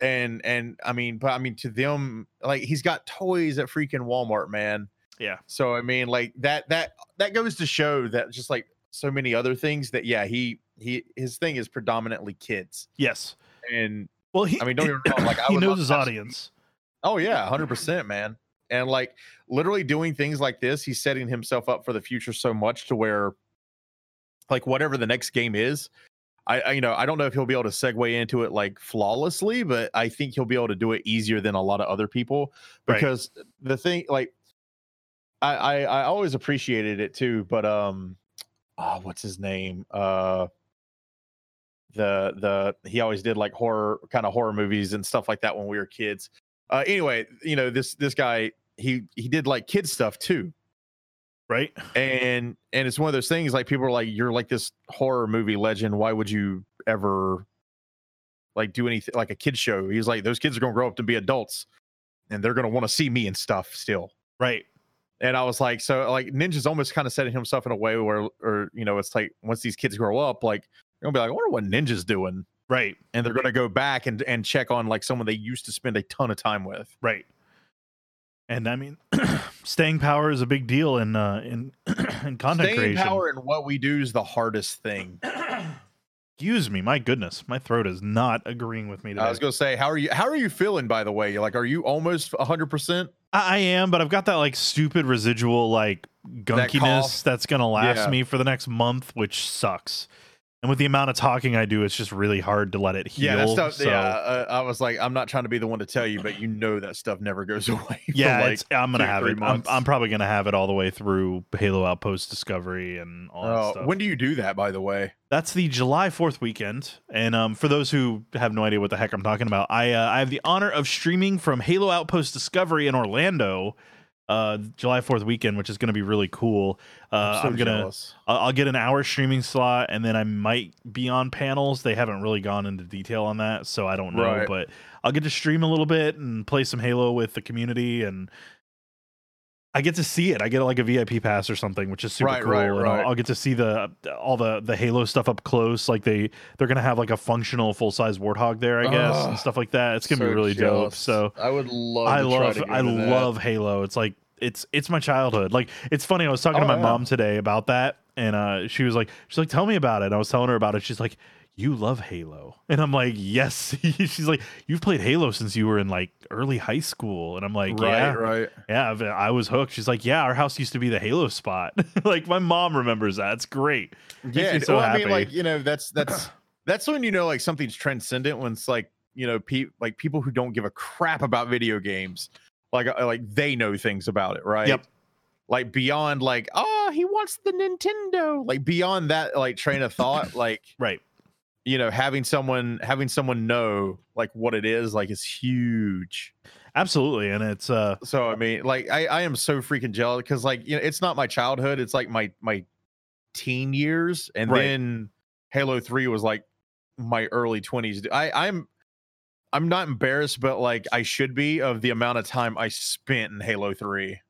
and and I mean, but I mean to them, like he's got toys at freaking Walmart, man. Yeah. So I mean, like that that that goes to show that just like so many other things that yeah, he he his thing is predominantly kids, Yes. and Well, he I mean, don't get me wrong, like, I he knows his audience. oh yeah, hundred percent, man. And like literally doing things like this, he's setting himself up for the future so much to where, like whatever the next game is. I, I you know I don't know if he'll be able to segue into it like flawlessly, but I think he'll be able to do it easier than a lot of other people Right. because the thing like I, I I always appreciated it too, but um oh, what's his name? Uh the the he always did like horror kind of horror movies and stuff like that when we were kids. Uh anyway, you know, this this guy he he did like kid stuff too Right. and and it's one of those things like people are like you're like this horror movie legend why would you ever like do anything like a kid show he's like those kids are going to grow up to be adults and they're going to want to see me and stuff still Right. And i was like so like ninja's almost kind of setting himself in a way where or you know it's like once these kids grow up like they're going to be like i wonder what ninja's doing Right. and they're going to go back and and check on like someone they used to spend a ton of time with Right. And I mean, staying power is a big deal in uh, in in content staying creation. power and what we do is the hardest thing Excuse me, my goodness, my throat is not agreeing with me today. I was gonna say, how are you? How are you feeling? By the way, like, are you almost hundred percent? I, am, but I've got that like stupid residual like gunkiness that's gonna last Yeah. me for the next month, which sucks. And with the amount of talking I do, it's just really hard to let it heal. Yeah, that stuff. so, Yeah, uh, I was like, I'm not trying to be the one to tell you, but you know that stuff never goes away. yeah, like, it's, I'm gonna two, have it. I'm. I'm probably gonna have it all the way through Halo Outpost Discovery and all that oh, stuff. when do you do that? By the way, That's the July 4th weekend. And um, for those who have no idea what the heck I'm talking about, I uh, I have the honor of streaming from Halo Outpost Discovery in Orlando, uh, July 4th weekend, which is going to be really cool. Uh, I'm, so I'm gonna jealous. I'll get an hour streaming slot, and then I might be on panels. They haven't really gone into detail on that, so I don't know. Right. But I'll get to stream a little bit and play some Halo with the community, and I get to see it. I get like a VIP pass or something, which is super Right, cool. right, and I'll- I'll, get to see the all the the Halo stuff up close. Like they they're gonna have like a functional full size warthog there, I guess, and stuff like that. It's gonna be So really dope. So I would love. I to try love to I to that. love Halo. It's like it's it's my childhood. Like it's funny. I was talking to Oh, my yeah. mom today about that, and uh, she was like, she's like, tell me about it. And I was telling her about it. She's like, you love Halo, and I'm like, yes. she's like, you've played Halo since you were in like early high school, and I'm like, Right, yeah, right. yeah. I've- was hooked. She's like, yeah, our house used to be the Halo spot. like my mom remembers that. It's great. Yeah, so well, I happy. mean, like you know, that's that's that's when you know like something's transcendent when it's like you know, pe- like people who don't give a crap about video games, like uh, like they know things about it, right? Yep. Like beyond like, oh, he wants the Nintendo. Like beyond that, like train of thought, like Right. you know, having someone having someone know like what it is, like is huge. Absolutely. And it's uh So I mean, like I I am so freaking jealous because like you know, it's not my childhood, it's like my my teen years, and Right. then Halo Three was like my early twenties. I I'm I'm not embarrassed, but like I should be of the amount of time I spent in Halo Three.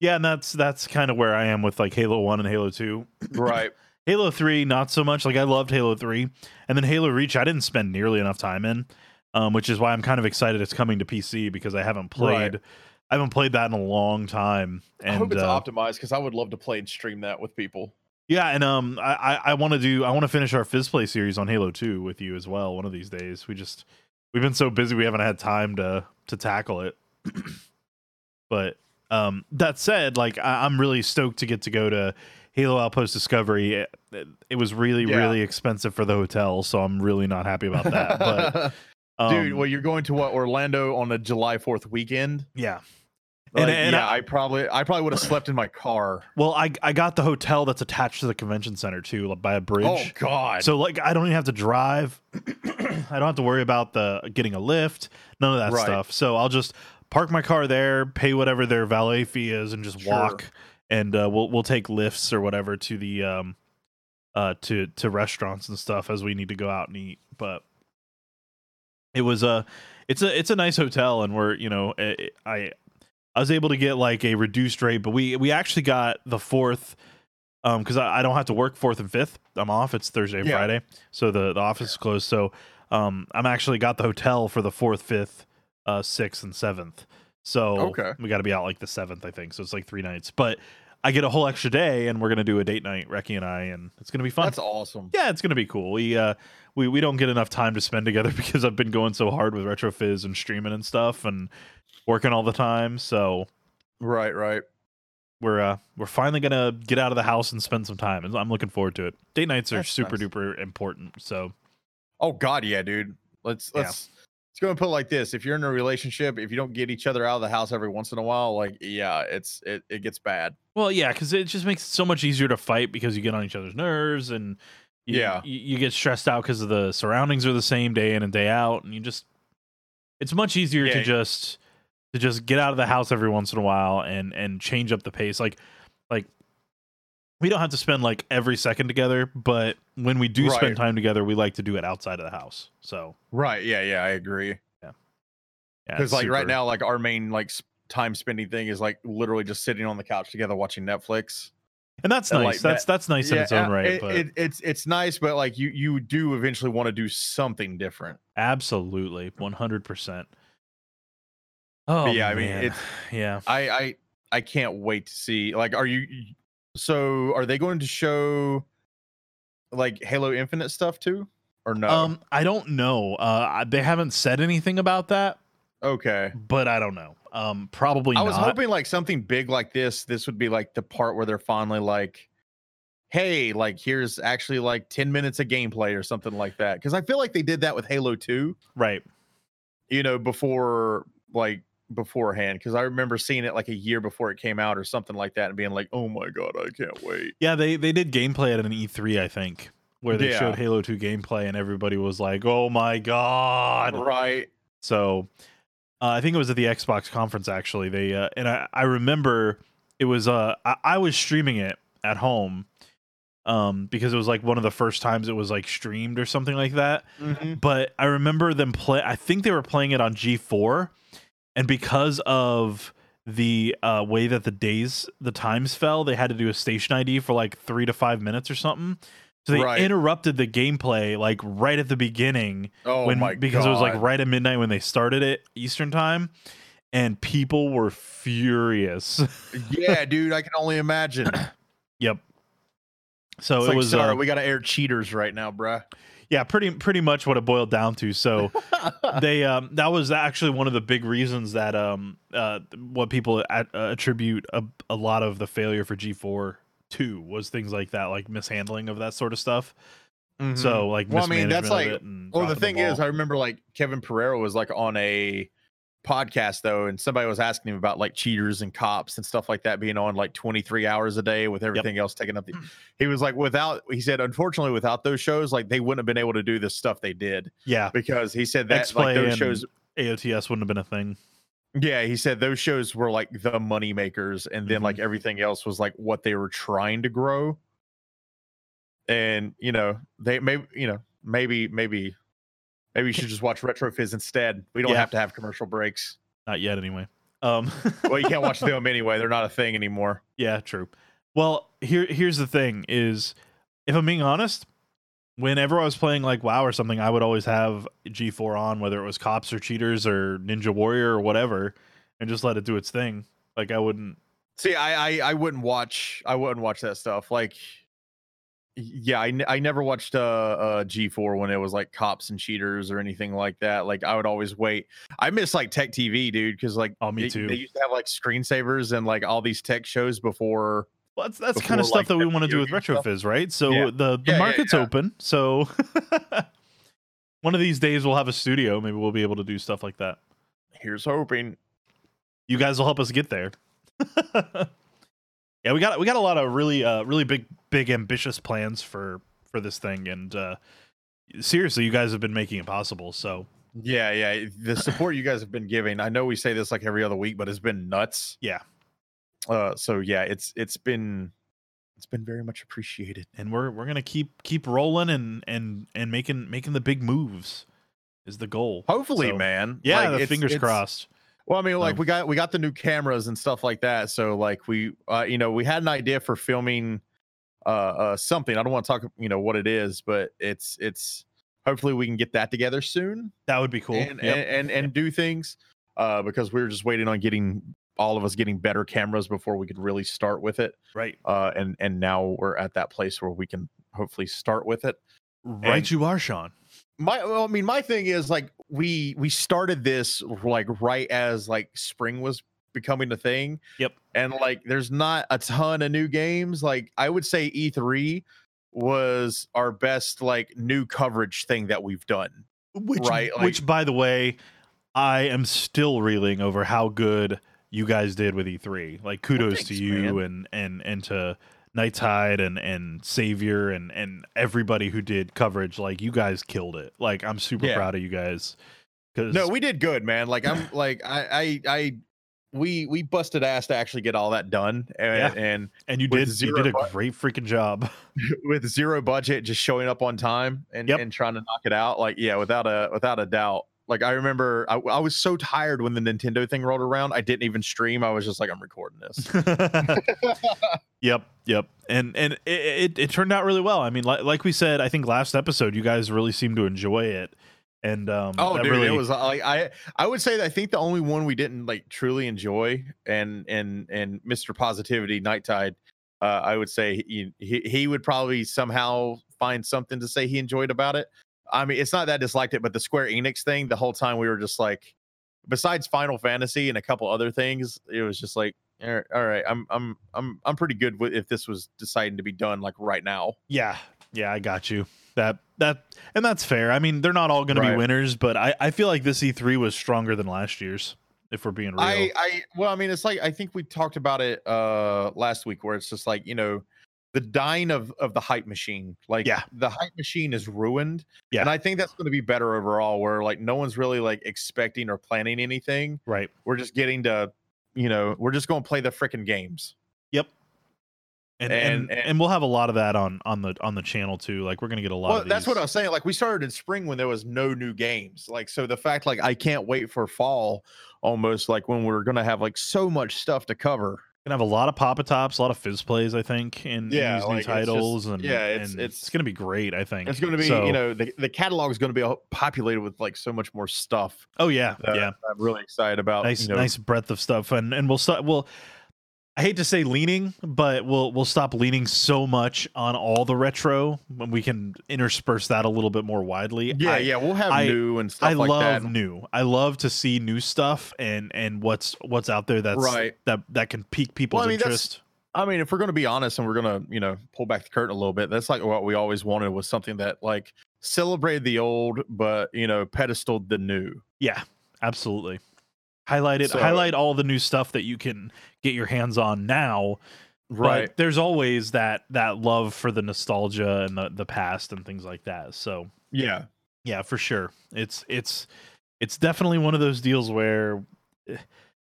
yeah, and that's that's kind of where I am with like Halo 1 and Halo 2. Right. Halo 3, not so much. Like I loved Halo 3. And then Halo Reach, I didn't spend nearly enough time in. Um, which is why I'm kind of excited it's coming to PC because I haven't played Right. I haven't played that in a long time. And I hope it's uh, optimized because I would love to play and stream that with people. Yeah, and um, I I, I want to do I want to finish our Fizz Play series on Halo Two with you as well. One of these days, we just we've been so busy we haven't had time to to tackle it. but um, that said, like I, I'm really stoked to get to go to Halo Outpost Discovery. It, it, it was really Yeah. really expensive for the hotel, so I'm really not happy about that. But Dude, um, well, you're going to what Orlando on a July 4th weekend? yeah. Like, And- and yeah, I- I, probably I probably would have slept in my car. Well, I I got the hotel that's attached to the convention center too, like, by a bridge. Oh God! So like I don't even have to drive. I don't have to worry about the getting a lift, none of that Right. stuff. So I'll just park my car there, pay whatever their valet fee is, and just Sure. walk. And uh, we'll we'll take lifts or whatever to the um uh to to restaurants and stuff as we need to go out and eat. But it was a it's a it's a nice hotel, and we're you know I I, I was able to get like a reduced rate, but we we actually got the fourth um because I, I don't have to work fourth and fifth. I'm off. It's thursday and Yeah. friday. So the, the office is closed. So um i'm actually got the hotel for the fourth fifth uh sixth and seventh. So Okay. we got to be out like the seventh i think. So it's like three nights. But i get a whole extra day and we're gonna do a date night Reki and i and it's gonna be fun. That's awesome. yeah it's gonna be cool. We uh we, we don't get enough time to spend together because i've been going so hard with retro fizz and streaming and stuff and working all the time so Right, right. we're uh we're finally gonna get out of the house and spend some time and i'm looking forward to it date nights are That's super nice. duper important so Oh God, yeah, dude. Let's Yeah. let's let's go and put it like this. If you're in a relationship, if you don't get each other out of the house every once in a while, like yeah, it's it, it gets bad. well yeah because it just makes it so much easier to fight because you get on each other's nerves and you, Yeah. you, you get stressed out because the surroundings are the same day in and day out and you just it's much easier to Yeah. just to just get out of the house every once in a while and and change up the pace like like we don't have to spend like every second together but when we do Right. spend time together we like to do it outside of the house so Right. Yeah, yeah, I agree. yeah Because it's like right now, like our main like time spending thing is like literally just sitting on the couch together watching Netflix. and that's and, nice like, that's that's nice in its own uh, right It, but it, it's it's nice, but like you you do eventually want to do something different. absolutely 100% oh yeah, I mean, man. it's- yeah I I I can't wait to see. Like, are you? So, are they going to show like Halo Infinite stuff too, or no? um i don't know uh they haven't said anything about that okay. but i don't know um probably I not was hoping like something big like this. This would be like the part where they're finally like, "Hey, like here's actually like ten minutes of gameplay or something like that." Because I feel like they did that with Halo Two. right You know, before like beforehand. Because I remember seeing it like a year before it came out or something like that, and being like, "Oh my god, I can't wait." yeah they they did gameplay at an e3 i think where they Yeah. showed halo 2 gameplay and everybody was like oh my god Right. So uh, I think it was at the Xbox conference actually. They uh, and I, I remember it was uh I, I was streaming it at home um because it was like one of the first times it was like streamed or something like that. Mhm. But I remember them play I think they were playing it on G4 and because of the uh way that the days the times fell, they had to do a station ID for like 3 to 5 minutes or something. So they Right. interrupted the gameplay like right at the beginning Oh when because it was like right at midnight when they started it Eastern time, and people were furious. yeah, dude, I can only imagine. yep. So It's it like, was sorry, uh, we got to air cheaters right now, bruh. Yeah, pretty pretty much what it boiled down to. So they um that was actually one of the big reasons that um uh what people at, uh, attribute a, a lot of the failure for G4 2 was things like that like mishandling of that sort of stuff. Mhm. So like Well, I mean, that's like- Well, the thing is. I remember like Kevin Pereira was like on a podcast though, and somebody was asking him about like cheaters and cops and stuff like that being on like 23 hours a day with everything else taking up the. He was like, without, he said, unfortunately, without those shows, like they wouldn't have been able to do the stuff they did yeah, because he said that X-Play like those shows. AOTS wouldn't have been a thing. Yeah, he said those shows were like the money makers, and then Mm-hmm. like everything else was like what they were trying to grow. And you know, they may, you know maybe maybe maybe you should just watch RetroFizz instead. We don't Yeah. have to have commercial breaks. Not yet, anyway. Um, Well, you can't watch them anyway; they're not a thing anymore. yeah, true. Well, here here's the thing: is if I'm being honest, whenever I was playing like WoW or something, I would always have G4 on, whether it was cops or cheaters or Ninja Warrior or whatever, and just let it do its thing. Like I wouldn't. See, I I, I wouldn't watch I wouldn't watch that stuff. Like yeah, I, I never watched uh, uh G4 when it was like cops and cheaters or anything like that. Like I would always wait. I miss like tech TV, dude, because like Oh, me they, too. they used to have like screensavers and like all these tech shows before. Well, that's that's before, kind of stuff like, that we want to do with game stuff. RetroFizz, right? So Yeah. the the yeah, market's yeah. open. So one of these days we'll have a studio. Maybe we'll be able to do stuff like that. Here's hoping. You guys will help us get there. yeah, we got we got a lot of really uh really big big ambitious plans for for this thing, and uh seriously, you guys have been making it possible. So Yeah, yeah. The support you guys have been giving. I know we say this like every other week, but it's been nuts. Yeah. Uh. So yeah, it's it's been it's been very much appreciated. and we're we're gonna keep keep rolling and and and making making the big moves is the goal. Hopefully, So, man. Yeah, Like, the fingers it's- crossed. Well, I mean, like Um, we got we got the new cameras and stuff like that. So like we, uh, you know, we had an idea for filming uh, uh something. I don't want to talk, you know, what it is, but it's it's hopefully we can get that together soon That would be cool. and, Yep. and and and do things uh because we were just waiting on getting all of us getting better cameras before we could really start with it. right, Uh, and and now we're at that place where we can hopefully start with it. right. and- you are, Sean. My well, i mean my thing is like we we started this like right as like spring was becoming a thing Yep. and like there's not a ton of new games like i would say e3 was our best like new coverage thing that we've done Which, Right, like- which, by the way, I am still reeling over how good you guys did with E3. Like, kudos to thanks, you man. and and and to Night Tide and and Savior and and everybody who did coverage. Like, you guys killed it. Like, I'm super Yeah. proud of you guys. Because no we did good man like i'm like i i i we we busted ass to actually get all that done and, Yeah. and and you did you did a bu- great freaking job. with zero budget just showing up on time and, Yep. and trying to knock it out like yeah without a without a doubt like i remember I, I was so tired when the nintendo thing rolled around i didn't even stream i was just like i'm recording this Yep, yep, and and it, it it turned out really well. I mean, like like we said, I think last episode you guys really seemed to enjoy it, and um, oh that dude really it was like i i would say that i think the only one we didn't like truly enjoy and and and mr positivity night tide uh i would say he, he he would probably somehow find something to say he enjoyed about it i mean it's not that I disliked it but the square enix thing the whole time we were just like besides final fantasy and a couple other things it was just like all right, all right i'm i'm i'm i'm pretty good with if this was deciding to be done like right now yeah, yeah, I got you. That that and that's fair. I mean, they're not all going to be winners, but I I feel like this E3 was stronger than last year's. If we're being real, I, I well, I mean, it's like I think we talked about it uh last week, where it's just like you know, the dying of of the hype machine. Like, Yeah. the hype machine is ruined. Yeah. and I think that's going to be better overall. Where like no one's really like expecting or planning anything. right. We're just getting to, you know, we're just going to play the freaking games. Yep. And and, And- and and- we'll have a lot of that on on the on the channel too. Like we're gonna get a lot. Well, that's what I was saying. Like we started in spring when there was no new games. Like so, the fact like I can't wait for fall, almost like when we're going to have like so much stuff to cover. Gonna have a lot of Papa Tops, a lot of Fizz plays. I think in, in these like, new it's just- titles, and yeah, it's- and it's- gonna be great. I think It's going to be, So- you know, the, the catalog is going to be populated with like so much more stuff. Oh yeah, yeah. I'm really excited about. nice you know, nice breadth of stuff and and we'll start we'll I hate to say leaning, but we'll we'll stop leaning so much on all the retro when we can intersperse that a little bit more widely. Yeah, I, yeah, we'll have I- new and stuff I like love that. new. I love to see new stuff and and what's what's out there that's Right. that that can pique people's I mean, interest. I mean, if we're going to be honest and we're going to, you know, pull back the curtain a little bit, that's like what we always wanted was something that like celebrated the old, but you know, pedestaled the new. Yeah, absolutely. Highlight it. So- highlight all the new stuff that you can get your hands on now. But there's always that that love for the nostalgia and the the past and things like that. So Yeah. yeah, for sure. It's it's it's definitely one of those deals where eh,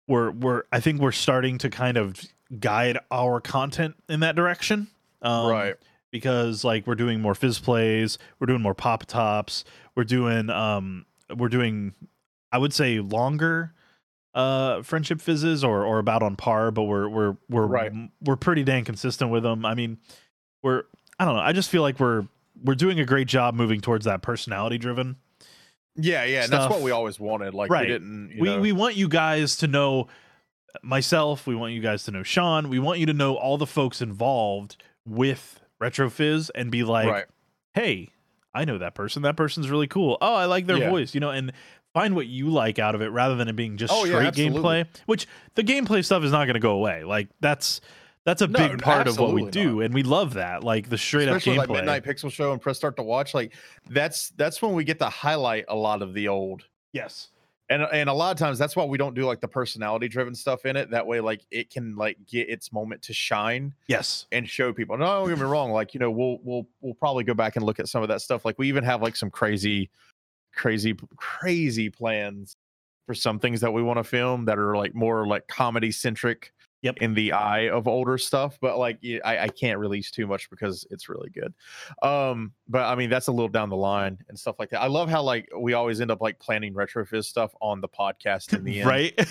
we're we're I think we're starting to kind of guide our content in that direction. Um, right. because like we're doing more fizz plays, we're doing more pop tops, we're doing um we're doing I would say longer uh friendship fizzes or or about on par, but we're we're we're Right. we're pretty dang consistent with them. I mean, we're I don't know, I just feel like we're we're doing a great job moving towards that personality driven. Yeah, yeah. And that's what we always wanted. Like Right. we didn't, We know, we want you guys to know myself, we want you guys to know Sean, we want you to know all the folks involved with RetroFizz and be like, right. hey, I know that person. That person's really cool. Oh, I like their Yeah. voice, you know, and find what you like out of it rather than it being just Oh, straight absolutely. gameplay. Which the gameplay stuff is not going to go away. Like that's that's a No, big part of what we do, and we love that. Like the straight Especially up like. Midnight Pixel Show and Press Start to Watch. Like that's that's when we get to highlight a lot of the old. yes. And and a lot of times that's why we don't do like the personality driven stuff in it. That way, like it can like get its moment to shine Yes. and show people. No, don't get me wrong. Like you know, we'll we'll we'll probably go back and look at some of that stuff. Like we even have like some crazy, crazy, crazy plans for some things that we want to film that are like more like comedy centric. Yep. In the eye of older stuff, but like I, I can't release too much because it's really good. Um, but I mean that's a little down the line and stuff like that. I love how like we always end up like planning retrofizz stuff on the podcast in the end. Right.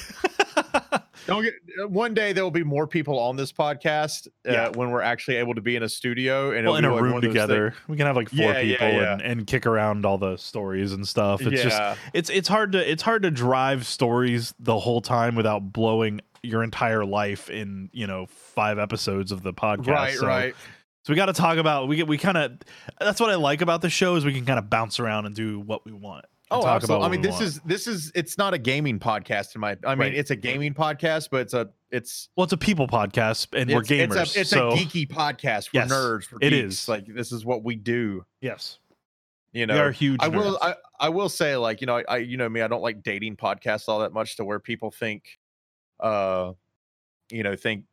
Don't get uh, one day there will be more people on this podcast uh, Yeah. when we're actually able to be in a studio and well, in a like room one of those together, we can have like four Yeah, people yeah. And, and kick around all the stories and stuff. It's just it's it's hard to it's hard to drive stories the whole time without blowing your entire life in you know five episodes of the podcast. right, so, right. So we got to talk about we get we kind of that's what I like about the show is we can kind of bounce around and do what we want. Oh, talk absolutely. about I mean, this want. is this is it's not a gaming podcast in my. I mean, Right. it's a gaming podcast, but it's a it's well, it's a people podcast and we're gamers. It's, a, it's so a geeky podcast. We're Yes, nerds. For it geeks. is. like this is what we do. yes, You know, we are huge. I will. I, I will say, like you know, I, I you know me. I don't like dating podcasts all that much to where people think, uh, you know, think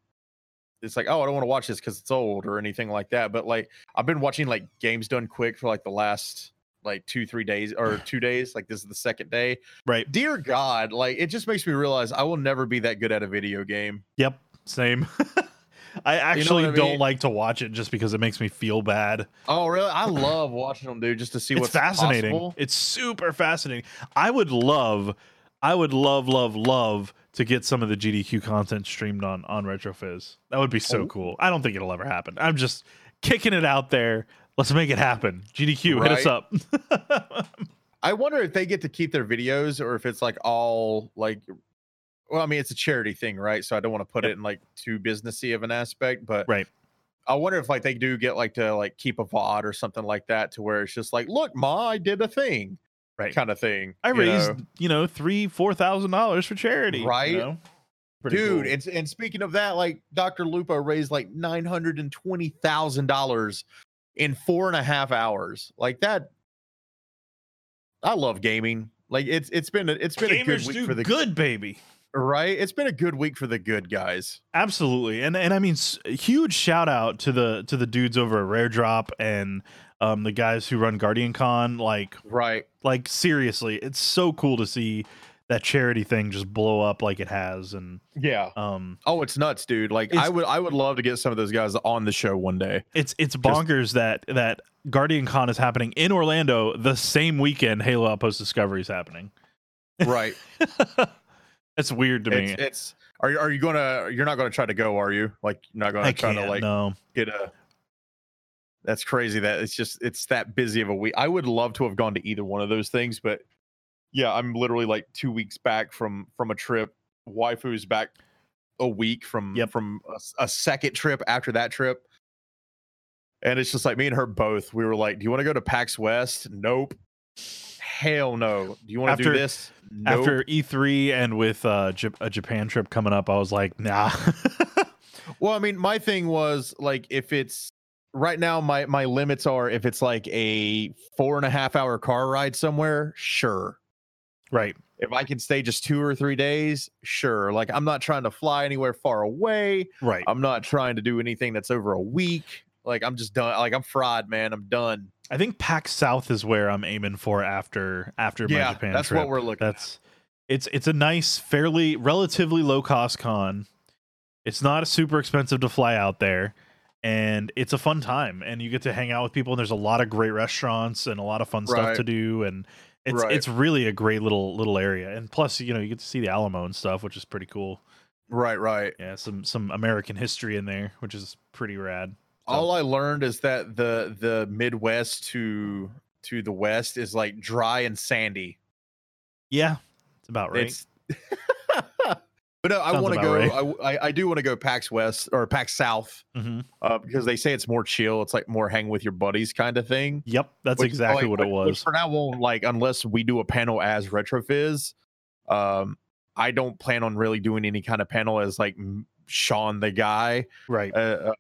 it's like, oh, I don't want to watch this because it's old or anything like that. But like, I've been watching like games done quick for like the last like two three days or two days. Like this is the second day. right. Dear God, like it just makes me realize I will never be that good at a video game. Yep. Same. I actually what I don't like to watch it just because it makes me feel bad. Oh, really? I love watching them, dude, just to see it's what's fascinating. possible. It's super fascinating. I would love, I would love, love, love to get some of the GDQ content streamed on on RetroFizz. That would be so Oh. cool. I don't think it'll ever happen. I'm just kicking it out there. Let's make it happen. GDQ, hit us up. I wonder if they get to keep their videos or if it's like all like well, I mean it's a charity thing, right? So I don't want to put Yep. it in like too businessy of an aspect, but right. I wonder if like they do get like to like keep a VOD or something like that to where it's just like, look, Ma, I did a thing. Right. Kind of thing. I you raised, know? you know, three, four thousand dollars for charity. you Right. know? Dude, cool. and, and speaking of that, like Dr. Lupo raised like nine hundred and twenty thousand dollars in four and a half hours. Like that. I love gaming. Like it's it's been a, it's been a good week for the good, baby. right. It's been a good week for the good guys. Absolutely, and and I mean, huge shout out to the to the dudes over at Rare Drop and um the guys who run Guardian Con. Like Right. like seriously, it's so cool to see that charity thing just blow up like it has, and Yeah. um Oh, it's nuts, dude. Like I would I would love to get some of those guys on the show one day. it's it's bonkers that that Guardian Con is happening in Orlando the same weekend Halo Outpost Discovery is happening. Right. That's weird to me. it's, it's are you are you gonna you're not gonna try to go, are you? Like you're not gonna I try to like no. get a that's crazy that it's just it's that busy of a week. I would love to have gone to either one of those things, but yeah, I'm literally like two weeks back from from a trip. Waifu's back a week from Yep. from a second trip after that trip. And it's just like me and her both. We were like, "Do you want to go to PAX West?" Nope. Hell no. Do you want to do this? Nope. After E3 and with uh, Jap- a Japan trip coming up, I was like, nah. Well, I mean, my thing was like if it's right now, my my limits are if it's like a four and a half hour car ride somewhere, sure. Right. If I can stay just two or three days, sure. Like I'm not trying to fly anywhere far away. Right. I'm not trying to do anything that's over a week. Like I'm just done. Like I'm fried, man. I'm done. I think PAX South is where I'm aiming for after after my yeah, Japan that's trip. what we're looking. For. That's it's it's a nice, fairly relatively low cost con. It's not super expensive to fly out there, and it's a fun time. And you get to hang out with people. And there's a lot of great restaurants and a lot of fun stuff Right. to do. And it's Right. it's really a great little little area. And plus, you know, you get to see the Alamo and stuff, which is pretty cool. Right, right. Yeah, some some American history in there, which is pretty rad. So- All I learned is that the the Midwest to to the West is like dry and sandy. yeah, it's about right. It's But no, I want to go. right. I, I I do want to go PAX West or PAX South hmm uh, because they say it's more chill. It's like more hang with your buddies kind of thing. Yep, that's Which, exactly like, what it which- was. For now, won't like unless we do a panel as RetroFizz. Um, I don't plan on really doing any kind of panel as like Sean the guy, Right. uh, uh,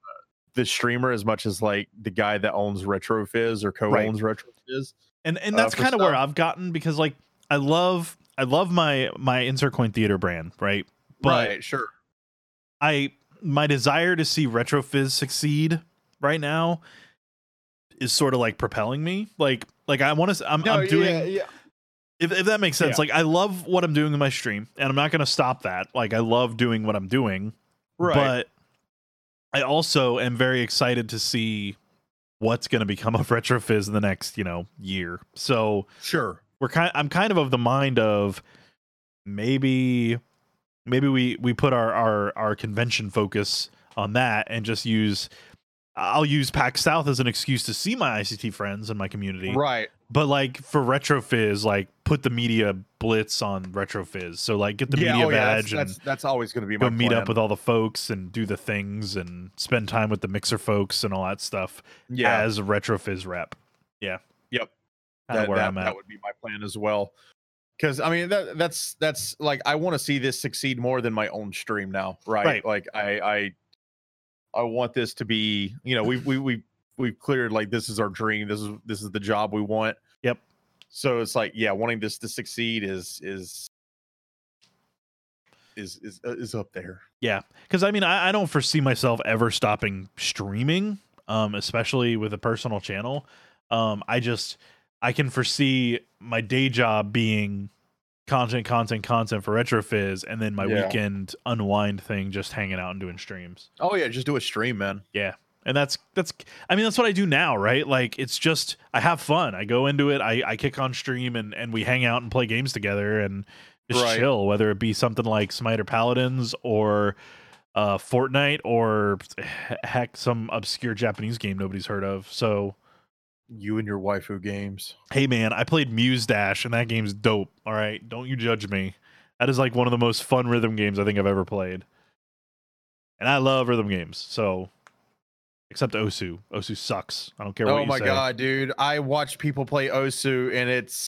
the streamer, as much as like the guy that owns RetroFizz or co-owns RetroFizz. and and uh, that's kind of where. I've gotten because like I love I love my my insert coin theater brand, right? But right, sure. I my desire to see RetroFizz succeed right now is sort of like propelling me. Like like I want to I'm, No, I'm doing yeah, yeah. if if that makes sense. Yeah. Like I love what I'm doing in my stream and I'm not going to stop that. Like I love doing what I'm doing. right. But I also am very excited to see what's going to become of RetroFizz in the next, you know, year. So sure. we're kind I'm kind of of the mind of maybe maybe we we put our our our convention focus on that and just use I'll use PAX South as an excuse to see my ICT friends and my community. Right. But like for RetroFizz, like put the media blitz on RetroFizz. So like get the media oh, yeah, badge that's, and that's that's always going to be my go meet plan. up with all the folks and do the things and spend time with the mixer folks and all that stuff yeah. as a RetroFizz rep. Yeah. Yep. That, where that, I'm at. that would be my plan as well. Because I mean that that's that's like I want to see this succeed more than my own stream now, right? Right. Like I I I want this to be, you know, we we we we've cleared like this is our dream. This is this is the job we want. Yep. So it's like yeah, wanting this to succeed is is is is uh, is up there. Yeah, because I mean, I, I don't foresee myself ever stopping streaming, um, especially with a personal channel. Um, I just I can foresee my day job being content, content, content for RetroFizz, and then my Yeah. weekend unwind thing, just hanging out and doing streams. Oh yeah, just do a stream, man. Yeah, and that's that's I mean that's what I do now, right? Like it's just I have fun. I go into it, I, I kick on stream and, and we hang out and play games together and just Right. chill, whether it be something like Smite or Paladins or uh Fortnite or heck some obscure Japanese game nobody's heard of. So You and your waifu games. hey man, I played Muse Dash and that game's dope. All right. Don't you judge me. That is like one of the most fun rhythm games I think I've ever played. And I love rhythm games, so except Osu. Osu sucks. I don't care what Oh my say. god, dude! I watch people play Osu, and it's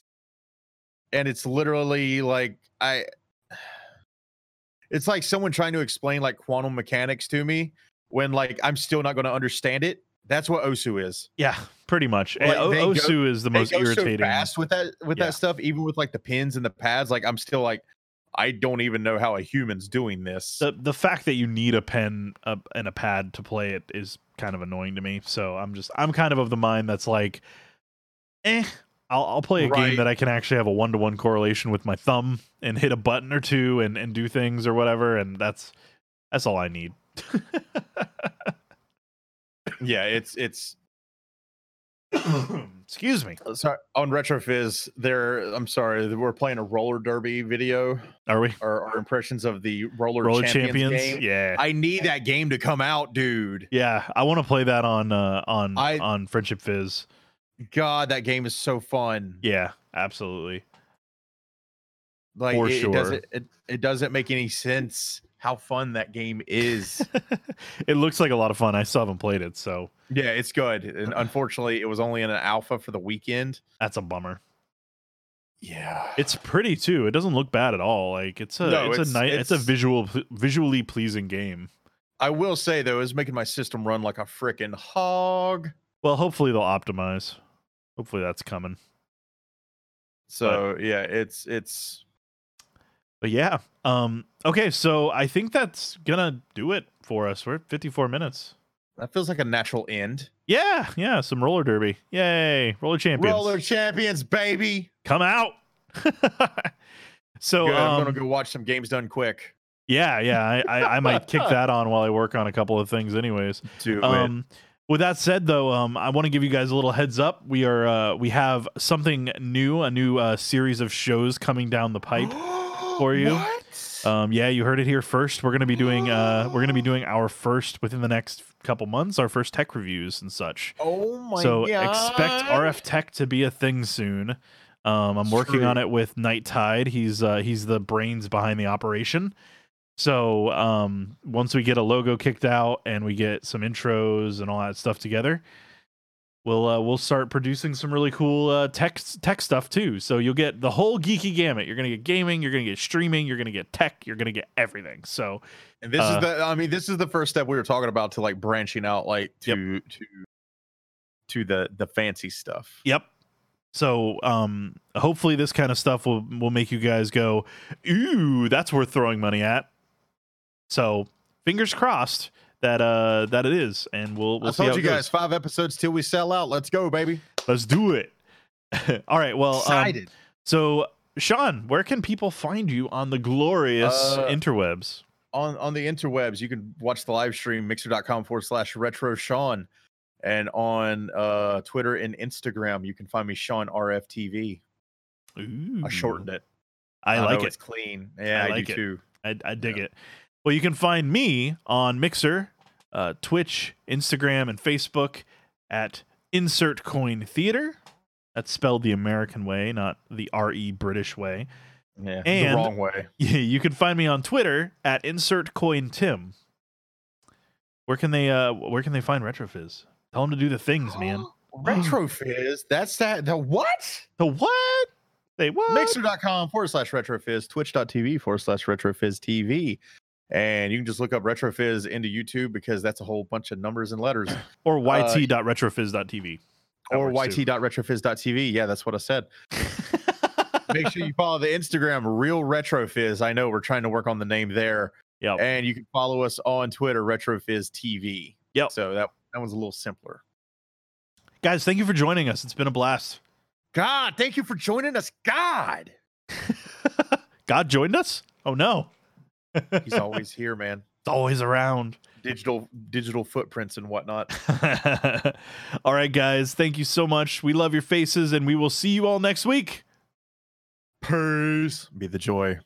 and it's literally like I. It's like someone trying to explain like quantum mechanics to me when like I'm still not going to understand it. That's what Osu is. Yeah, pretty much. Like, O- they go- Osu is the most irritating. so fast with that with Yeah. that stuff, even with like the pins and the pads. Like I'm still like, I don't even know how a human's doing this. the the fact that you need a pen uh, and a pad to play it is kind of annoying to me. So I'm just I'm kind of of the mind that's like, eh. I'll, I'll play a game that I can actually have a one to one correlation with my thumb and hit a button or two and, and do things or whatever, and that's that's all I need. yeah, it's it's Excuse me. uh, sorry on retrofizz. There, I'm sorry, we're playing a roller derby video. Are we or, or impressions of the roller, roller champions, champions? game. Yeah. I need that game to come out, dude. yeah, I want to play that on uh, on I- on Friendship Fizz. God, that game is so fun. Yeah, absolutely. Like for it, it sure. doesn't it, it doesn't make any sense how fun that game is. it looks like a lot of fun. I still haven't played it, so yeah, it's good. And unfortunately, it was only in an alpha for the weekend. that's a bummer. Yeah. It's pretty too. It doesn't look bad at all. Like it's a No, it's, it's- a nice it's, a visual visually pleasing game. I will say though, it's making my system run like a freaking hog. Well, hopefully they'll optimize. Hopefully that's coming. So yeah, it's it's But yeah. Um okay, so I think that's gonna do it for us. We're at 54 minutes. that feels like a natural end. Yeah, yeah, some roller derby. Yay. Roller champions. Roller champions, baby. Come out. so Good, I'm um, gonna go watch some games done quick. yeah, yeah, I, I, I might kick that on while I work on a couple of things anyways. Do Um, with that said, though, um, I want to give you guys a little heads up. We are uh, we have something new, a new uh, series of shows coming down the pipe. for you. What? Um, yeah, you heard it here first. We're gonna be doing uh, we're gonna be doing our first within the next couple months, our first tech reviews and such. oh my so god! expect RF Tech to be a thing soon. Um, I'm working on it with Night Tide. He's uh, he's the brains behind the operation. So um, once we get a logo kicked out and we get some intros and all that stuff together, we'll uh, we'll start producing some really cool uh, tech tech stuff too. So you'll get the whole geeky gamut. You're gonna get gaming, you're gonna get streaming, you're gonna get tech, you're gonna get everything. So And this Uh, is the I mean, this is the first step we were talking about to like branching out like to to to the the fancy stuff. Yep. So um hopefully this kind of stuff will will make you guys go, "Ooh, that's worth throwing money at." So, fingers crossed that uh that it is and we'll we'll I see told how you it goes. guys five episodes till we sell out. Let's go, baby. Let's do it. All right, well, um, Excited. so Sean, where can people find you on the glorious Uh, interwebs? on on the interwebs, you can watch the live stream mixer.com forward slash retro Sean. And on uh Twitter and Instagram, you can find me Sean RFTV. Ooh, I shortened it. I know like it. It's clean. Yeah, I I, like do it. too. I, I dig Yeah. it. Well, you can find me on Mixer, uh, Twitch, Instagram, and Facebook at Insert Coin Theater. That's spelled the American way, not the RE British way. Yeah, And- the wrong way. you can find me on Twitter at Insert Coin Tim. Where can they uh where can they find Retrofizz? Tell them to do the things, man. Retro Fizz. That's that. The what? The what? They what? Mixer.com forward slash retrofizz, twitch.tv forward slash retrofizz TV. And you can just look up retrofizz into YouTube because that's a whole bunch of numbers and letters. or uh, yt.retrofizz.tv. That or yt.retrofizz.tv. Yeah, that's what I said. Make sure you follow the Instagram Real Retrofizz. I know we're trying to work on the name there. Yep. And you can follow us on Twitter, Retrofizz TV. Yep. So that, that was a little simpler. Guys, thank you for joining us. It's been a blast. God, thank you for joining us. God. God joined us? Oh no. He's always here, man. It's always around. Digital digital footprints and whatnot. all right, guys. Thank you so much. We love your faces, and we will see you all next week. Peace. Be the joy.